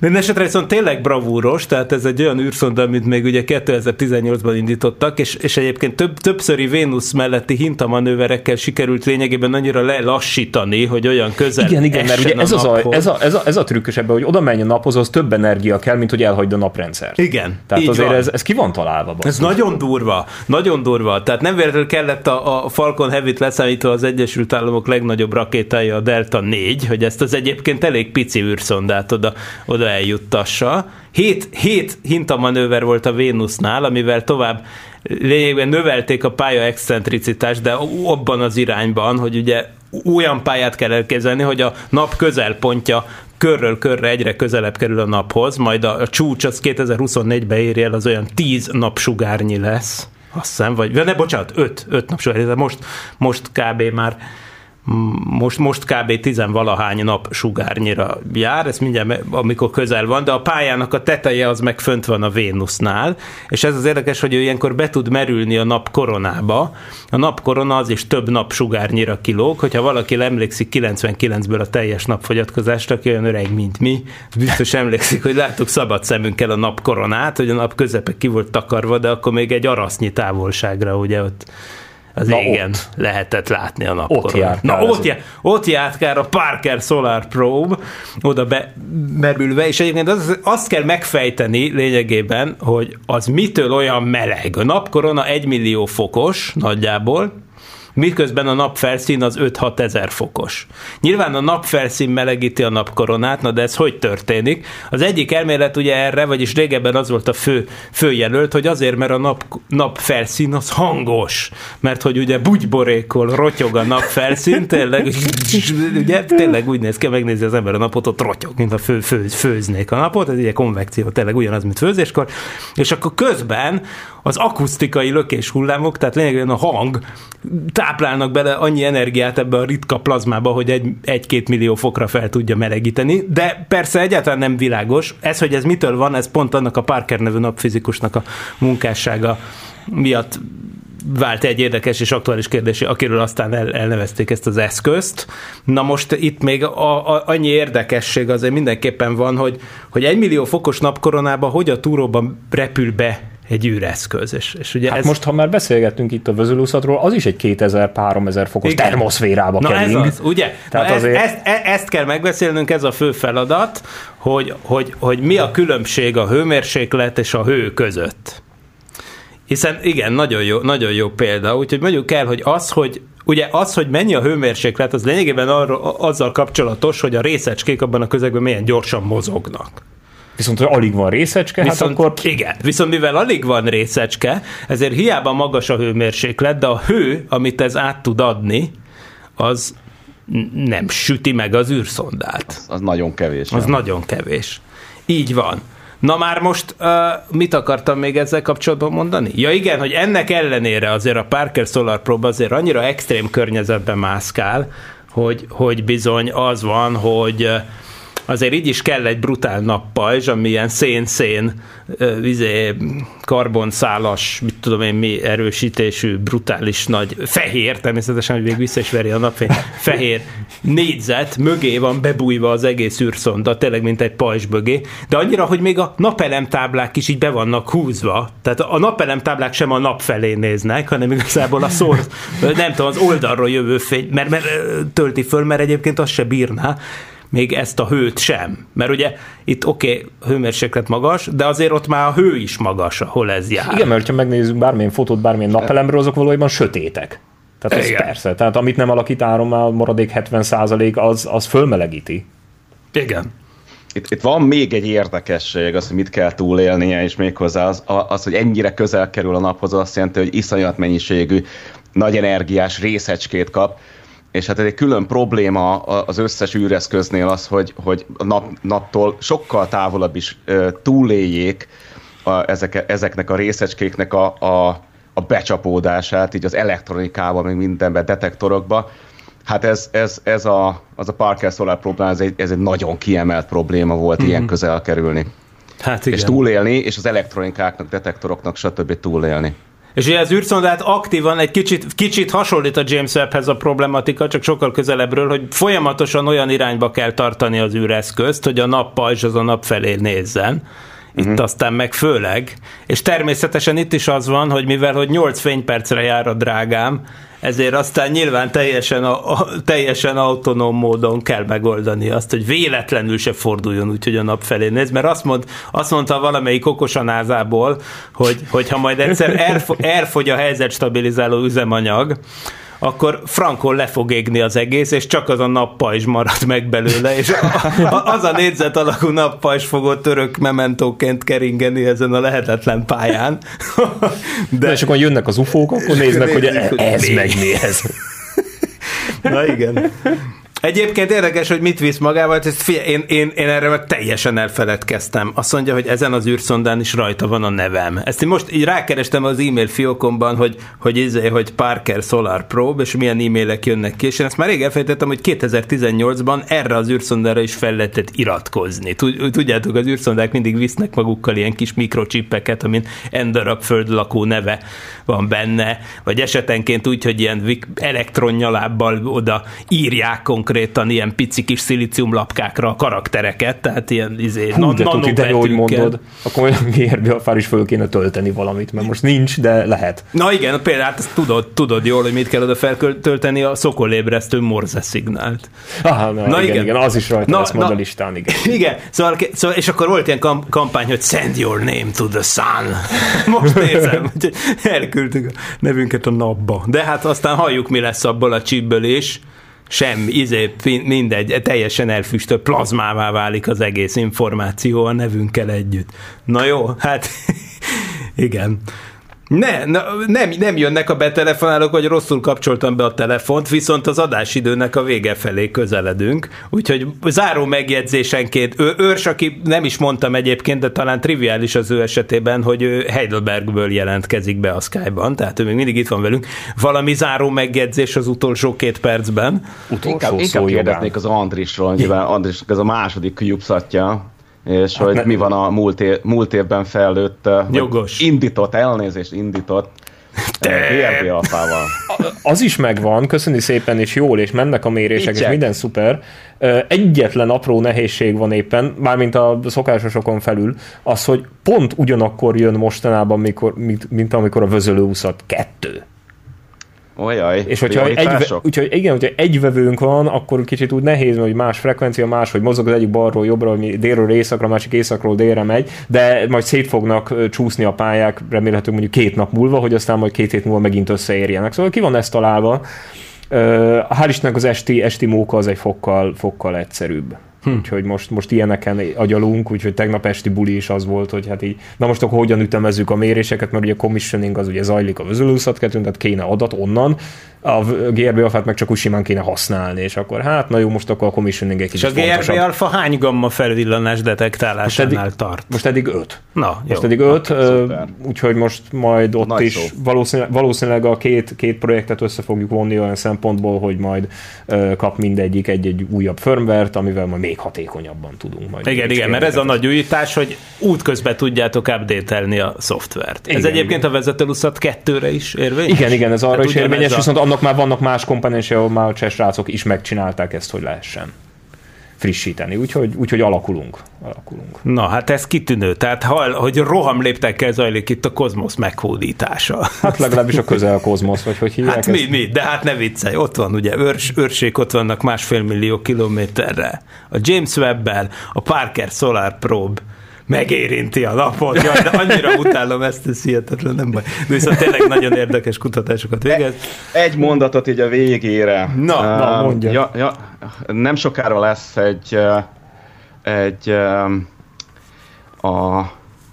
Mindenesetre viszont tényleg bravúros, tehát ez egy olyan űrszonda, amit még ugye 2018-ban indítottak, és, és egyébként több, többszöri Vénusz melletti hintamanőverekkel sikerült lényegében annyira lelassítani, hogy olyan közel Igen, igen, mert ugye ez, az a, naphoz. ez, a, ez, a, ez a trükkös ebben, hogy oda menj a naphoz, az több energia kell, mint hogy elhagyd a naprendszert. Igen, Tehát azért van. ez, ez ki van találva. basszus. Ez nagyon durva, nagyon durva. Tehát nem véletlenül kellett a, a Falcon Heavy-t leszámítva az Egyesült Államok legnagyobb rakétája, a Delta 4, hogy ezt az egyébként elég pici űrszondát oda, oda eljuttassa. Hét, hét hintamanőver volt a Vénusznál, amivel tovább lényegben növelték a pálya excentricitást, de abban az irányban, hogy ugye olyan pályát kell elképzelni, hogy a nap közelpontja körről körre egyre közelebb kerül a naphoz, majd a, a csúcs az 2024-ben éri el, az olyan 10 napsugárnyi lesz, azt hiszem, vagy, ne, bocsánat, 5, 5 napsugárnyi, de most, most kb. már most, most kb. tizenvalahány nap sugárnyira jár, ez mindjárt, amikor közel van, de a pályának a teteje az meg fönt van a Vénusznál, és ez az érdekes, hogy ő ilyenkor be tud merülni a nap koronába. A nap korona az is több nap sugárnyira kilóg, hogyha valaki emlékszik 99-ből a teljes napfogyatkozásra, aki olyan öreg, mint mi, biztos emlékszik, hogy láttuk szabad szemünkkel a nap koronát, hogy a nap közepe ki volt takarva, de akkor még egy arasznyi távolságra, ugye ott az Na égen ott. lehetett látni a napkoron. Ott járt Na ott, já, ott járt kár a Parker Solar Probe, oda bemerülve, és egyébként az, azt kell megfejteni lényegében, hogy az mitől olyan meleg. A napkorona 1 millió fokos nagyjából, miközben a napfelszín az 5-6 ezer fokos. Nyilván a napfelszín melegíti a napkoronát, na de ez hogy történik? Az egyik elmélet ugye erre, vagyis régebben az volt a fő, főjelölt, hogy azért, mert a nap, napfelszín az hangos, mert hogy ugye bugyborékol, rotyog a napfelszín, tényleg, ugye, tényleg úgy néz ki, megnézi az ember a napot, ott rotyog, mint a fő, fő, főznék a napot, ez ugye konvekció, tényleg ugyanaz, mint főzéskor, és akkor közben az akusztikai lökés hullámok, tehát lényegében a hang táplálnak bele annyi energiát ebbe a ritka plazmába, hogy egy, egy-két millió fokra fel tudja melegíteni, de persze egyáltalán nem világos. Ez, hogy ez mitől van, ez pont annak a Parker nevű napfizikusnak a munkássága miatt vált egy érdekes és aktuális kérdés, akiről aztán el, elnevezték ezt az eszközt. Na most itt még a, a, annyi érdekesség azért mindenképpen van, hogy, hogy egy millió fokos napkoronába hogy a túróban repül be egy űreszköz. És, és ugye Hát ez, most, ha már beszélgettünk itt a vezülőszatról, az is egy 2000-3000 fokos Igen. termoszférába Na ez kering. az, ugye? Tehát Na ez, azért- ezt, e- ezt kell megbeszélnünk, ez a fő feladat, hogy, hogy, hogy mi a különbség a hőmérséklet és a hő között. Hiszen igen, nagyon jó, nagyon jó példa, úgyhogy mondjuk el, hogy az, hogy Ugye az, hogy mennyi a hőmérséklet, az lényegében arra, azzal kapcsolatos, hogy a részecskék abban a közegben milyen gyorsan mozognak. Viszont, hogy alig van részecske, hát Viszont, akkor igen, viszont mivel alig van részecske, ezért hiába magas a hőmérséklet, de a hő, amit ez át tud adni, az nem süti meg az űrszondát. Az nagyon kevés. Az nem? nagyon kevés. Így van. Na már most uh, mit akartam még ezzel kapcsolatban mondani? Ja igen, hogy ennek ellenére azért a Parker Solar Probe azért annyira extrém környezetben mászkál, hogy, hogy bizony az van, hogy uh, azért így is kell egy brutál nappajzs, ami ilyen szén-szén, izé, karbonszálas, mit tudom én mi erősítésű, brutális nagy, fehér, természetesen, hogy még vissza is veri a napfény, fehér négyzet, mögé van bebújva az egész űrszonda, tényleg mint egy pajzs mögé, de annyira, hogy még a napelemtáblák is így be vannak húzva. Tehát a napelemtáblák sem a nap felé néznek, hanem igazából a szór, nem tudom, az oldalról jövő fény, mert, mert tölti föl, mert egyébként azt se bírná, még ezt a hőt sem. Mert ugye itt oké, okay, hőmérséklet magas, de azért ott már a hő is magas, ahol ez jár. igen, mert ha megnézzük bármilyen fotót, bármilyen napelemről, azok valójában sötétek. Tehát az Igen. persze. Tehát amit nem alakít árommá, a maradék 70% az, az fölmelegíti. Igen. itt, itt van még egy érdekesség, az, hogy mit kell túlélnie, és méghozzá az, az, hogy ennyire közel kerül a naphoz, azt jelenti, hogy iszonyat mennyiségű, nagy energiás részecskét kap, és hát egy külön probléma az összes űreszköznél az, hogy, hogy a nap, naptól sokkal távolabb is túléljék a, ezek, ezeknek a részecskéknek a, a, a becsapódását, így az elektronikában, még mindenben, detektorokba. Hát ez, ez, ez a, az a Parker Solar probléma, ez egy, ez egy nagyon kiemelt probléma volt mm-hmm. ilyen közel kerülni. Hát igen. És túlélni, és az elektronikáknak, detektoroknak, stb. túlélni. És ugye az űrszondát aktívan egy kicsit, kicsit hasonlít a James Webbhez a problematika, csak sokkal közelebbről, hogy folyamatosan olyan irányba kell tartani az űreszközt, hogy a nap pajzs az a nap felé nézzen. Itt uh-huh. aztán meg főleg. És természetesen itt is az van, hogy mivel hogy 8 fénypercre jár a drágám, ezért aztán nyilván teljesen, a, a, teljesen autonóm módon kell megoldani azt, hogy véletlenül se forduljon úgy, hogy a nap felé néz, mert azt, mond, azt mondta valamelyik okos a názából, hogy, hogy ha majd egyszer elfo, elfogy a helyzetstabilizáló üzemanyag, akkor frankon le fog égni az egész, és csak az a nappajzs marad meg belőle, és az a négyzet alakú nappajzs fogott örök mementóként keringeni ezen a lehetetlen pályán. De, De és akkor jönnek az ufók, akkor néznek, hogy ez meg mi ez. Na igen. Egyébként érdekes, hogy mit visz magával, ezt figyelj, én, én, én erre meg teljesen elfeledkeztem. Azt mondja, hogy ezen az űrszondán is rajta van a nevem. Ezt én most így rákerestem az e-mail fiókomban, hogy, hogy, izé, hogy Parker Solar Probe, és milyen e-mailek jönnek ki, és én ezt már rég elfelejtettem, hogy 2018-ban erre az űrszondára is fel lehetett iratkozni. Tudjátok, az űrszondák mindig visznek magukkal ilyen kis mikrocsippeket, amin N darab földlakó neve van benne, vagy esetenként úgy, hogy ilyen elektronnyalábbal oda írják konkrétan ilyen pici kis szilíciumlapkákra a karaktereket, tehát ilyen izé, Hú, de tuti, de hogy mondod, akkor olyan GRB alfár is föl kéne tölteni valamit, mert most nincs, de lehet. Na igen, például hát ezt tudod, tudod jól, hogy mit kell oda feltölteni a szokolébresztő morze szignált. Aha, na, na igen, igen, igen, az is rajta na, lesz na, a listán, igen. Igen, szóval, szóval, és akkor volt ilyen kam- kampány, hogy send your name to the sun. Most nézem, hogy elküldtük a nevünket a napba. De hát aztán halljuk, mi lesz abból a csipből is semmi, izé, mindegy, teljesen elfüstölt plazmává válik az egész információ a nevünkkel együtt. Na jó, hát igen. Ne, na, nem, nem jönnek a betelefonálók, hogy rosszul kapcsoltam be a telefont, viszont az adásidőnek a vége felé közeledünk, úgyhogy záró megjegyzésenként, ő, őrs, aki nem is mondtam egyébként, de talán triviális az ő esetében, hogy ő Heidelbergből jelentkezik be a Skype-ban, tehát ő még mindig itt van velünk. Valami záró megjegyzés az utolsó két percben. Utolsó inkább, inkább kérdeznék az Andrisról, nyilván Andris ez a második cubeszatja, és hát hogy ne, mi van a múlt, év, múlt évben fejlőtt, Jogos. indított, elnézést indított GRB alfával. Az is megvan, köszöni szépen, és jól, és mennek a mérések, Így és minden szuper. Egyetlen apró nehézség van éppen, mármint a szokásosokon felül, az, hogy pont ugyanakkor jön mostanában, mikor, mint, mint amikor a vözölőúszat kettő. Ojaj, és hogyha egy, úgyhogy igen, hogyha egy vevőnk van, akkor kicsit úgy nehéz, hogy más frekvencia, más, hogy mozog az egyik balról jobbra, hogy délről északra, a másik északról délre megy, de majd szét fognak csúszni a pályák, remélhetőleg mondjuk két nap múlva, hogy aztán majd két hét múlva megint összeérjenek. Szóval ki van ezt találva. Hál' Istennek az esti, esti móka az egy fokkal, fokkal egyszerűbb. Hm. Úgyhogy most, most ilyeneken agyalunk, úgyhogy tegnap esti buli is az volt, hogy hát így, na most akkor hogyan ütemezzük a méréseket, mert ugye a commissioning az ugye zajlik a vözölőszatkettőn, tehát kéne adat onnan, a GRB alfát meg csak úgy simán kéne használni, és akkor hát, na jó, most akkor a commissioning egy kicsit És a GRB alfa hány gamma felvillanás detektálásánál most eddig, tart? Most eddig öt. Na, most jó. eddig öt, úgyhogy most majd ott Nagy is valószínűleg, valószínűleg a két, két projektet össze fogjuk vonni olyan szempontból, hogy majd kap mindegyik egy-egy újabb firmware amivel majd még hatékonyabban tudunk majd. Igen, igen, mert ez a nagy újítás, hogy útközben tudjátok update a szoftvert. Igen, ez egyébként igen. a vezetőluszat kettőre is érvényes? Igen, igen, ez arra hát is érvényes, viszont annak már vannak más komponensei, ahol már a cseh srácok is megcsinálták ezt, hogy lehessen frissíteni, úgyhogy, úgyhogy alakulunk, alakulunk. Na, hát ez kitűnő, tehát ha, hogy roham léptekkel zajlik itt a kozmosz meghódítása. Hát legalábbis a közel a kozmosz, vagy hogy hívják Hát ezt? mi, mi, de hát ne viccelj, ott van ugye, őrs, őrsék ott vannak másfél millió kilométerre. A James Webb-el, a Parker Solar Probe, megérinti a napot. Jaj, de annyira utálom ezt, ez hihetetlen, nem baj. De viszont tényleg nagyon érdekes kutatásokat végez. Egy mondatot így a végére. Na, uh, na mondja. Ja, ja, nem sokára lesz egy, egy a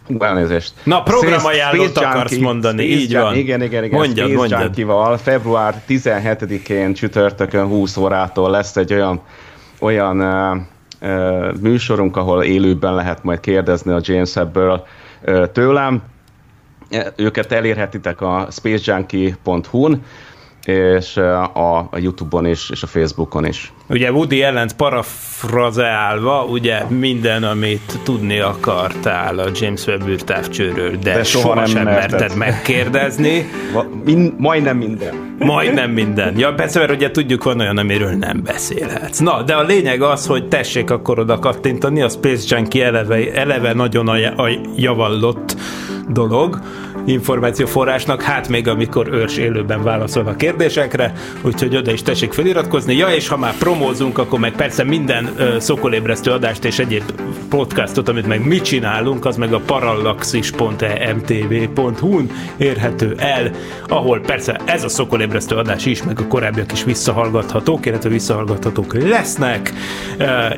Hú, elnézést. Na, programajánlót akarsz Junkie- mondani, Space így van. Igen, igen, igen. Mondjad, Space mondjad. Junkie-val február 17-én csütörtökön 20 órától lesz egy olyan, olyan műsorunk, ahol élőben lehet majd kérdezni a James ebből tőlem. Őket elérhetitek a spacejunkie.hu-n, és a, a Youtube-on is, és a Facebookon is. Ugye Woody Allen parafrazeálva, ugye minden, amit tudni akartál a James Webb űrtávcsőről, de, De soha, soha nem sem merted. merted megkérdezni. Va- Min, majdnem minden. Majdnem minden. Ja, persze, mert ugye tudjuk, van olyan, amiről nem beszélhetsz. Na, de a lényeg az, hogy tessék akkor oda kattintani, a Space Junkie eleve, eleve nagyon a, a javallott dolog információforrásnak, hát még amikor őrs élőben válaszol a kérdésekre, úgyhogy oda is tessék feliratkozni. Ja, és ha már promózunk, akkor meg persze minden ö, szokolébresztő adást és egyéb podcastot, amit meg mi csinálunk, az meg a parallaxis.emtv.hu-n érhető el, ahol persze ez a szokolébresztő adás is, meg a korábbiak is visszahallgathatók, illetve visszahallgathatók lesznek,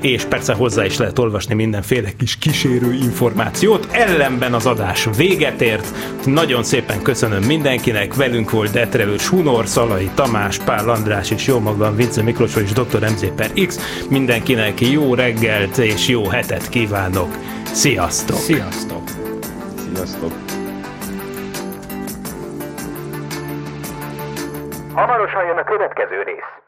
és persze hozzá is lehet olvasni mindenféle kis kísérő információt. Ellenben az adás véget ért. Nagyon szépen köszönöm mindenkinek, velünk volt Detrevős Hunor, Szalai Tamás, Pál András és jó magam, Vince Miklós és Dr. MZ per X. Mindenkinek jó reggelt és jó hetet kívánok. Sziasztok! Sziasztok! Sziasztok! Hamarosan jön a következő rész.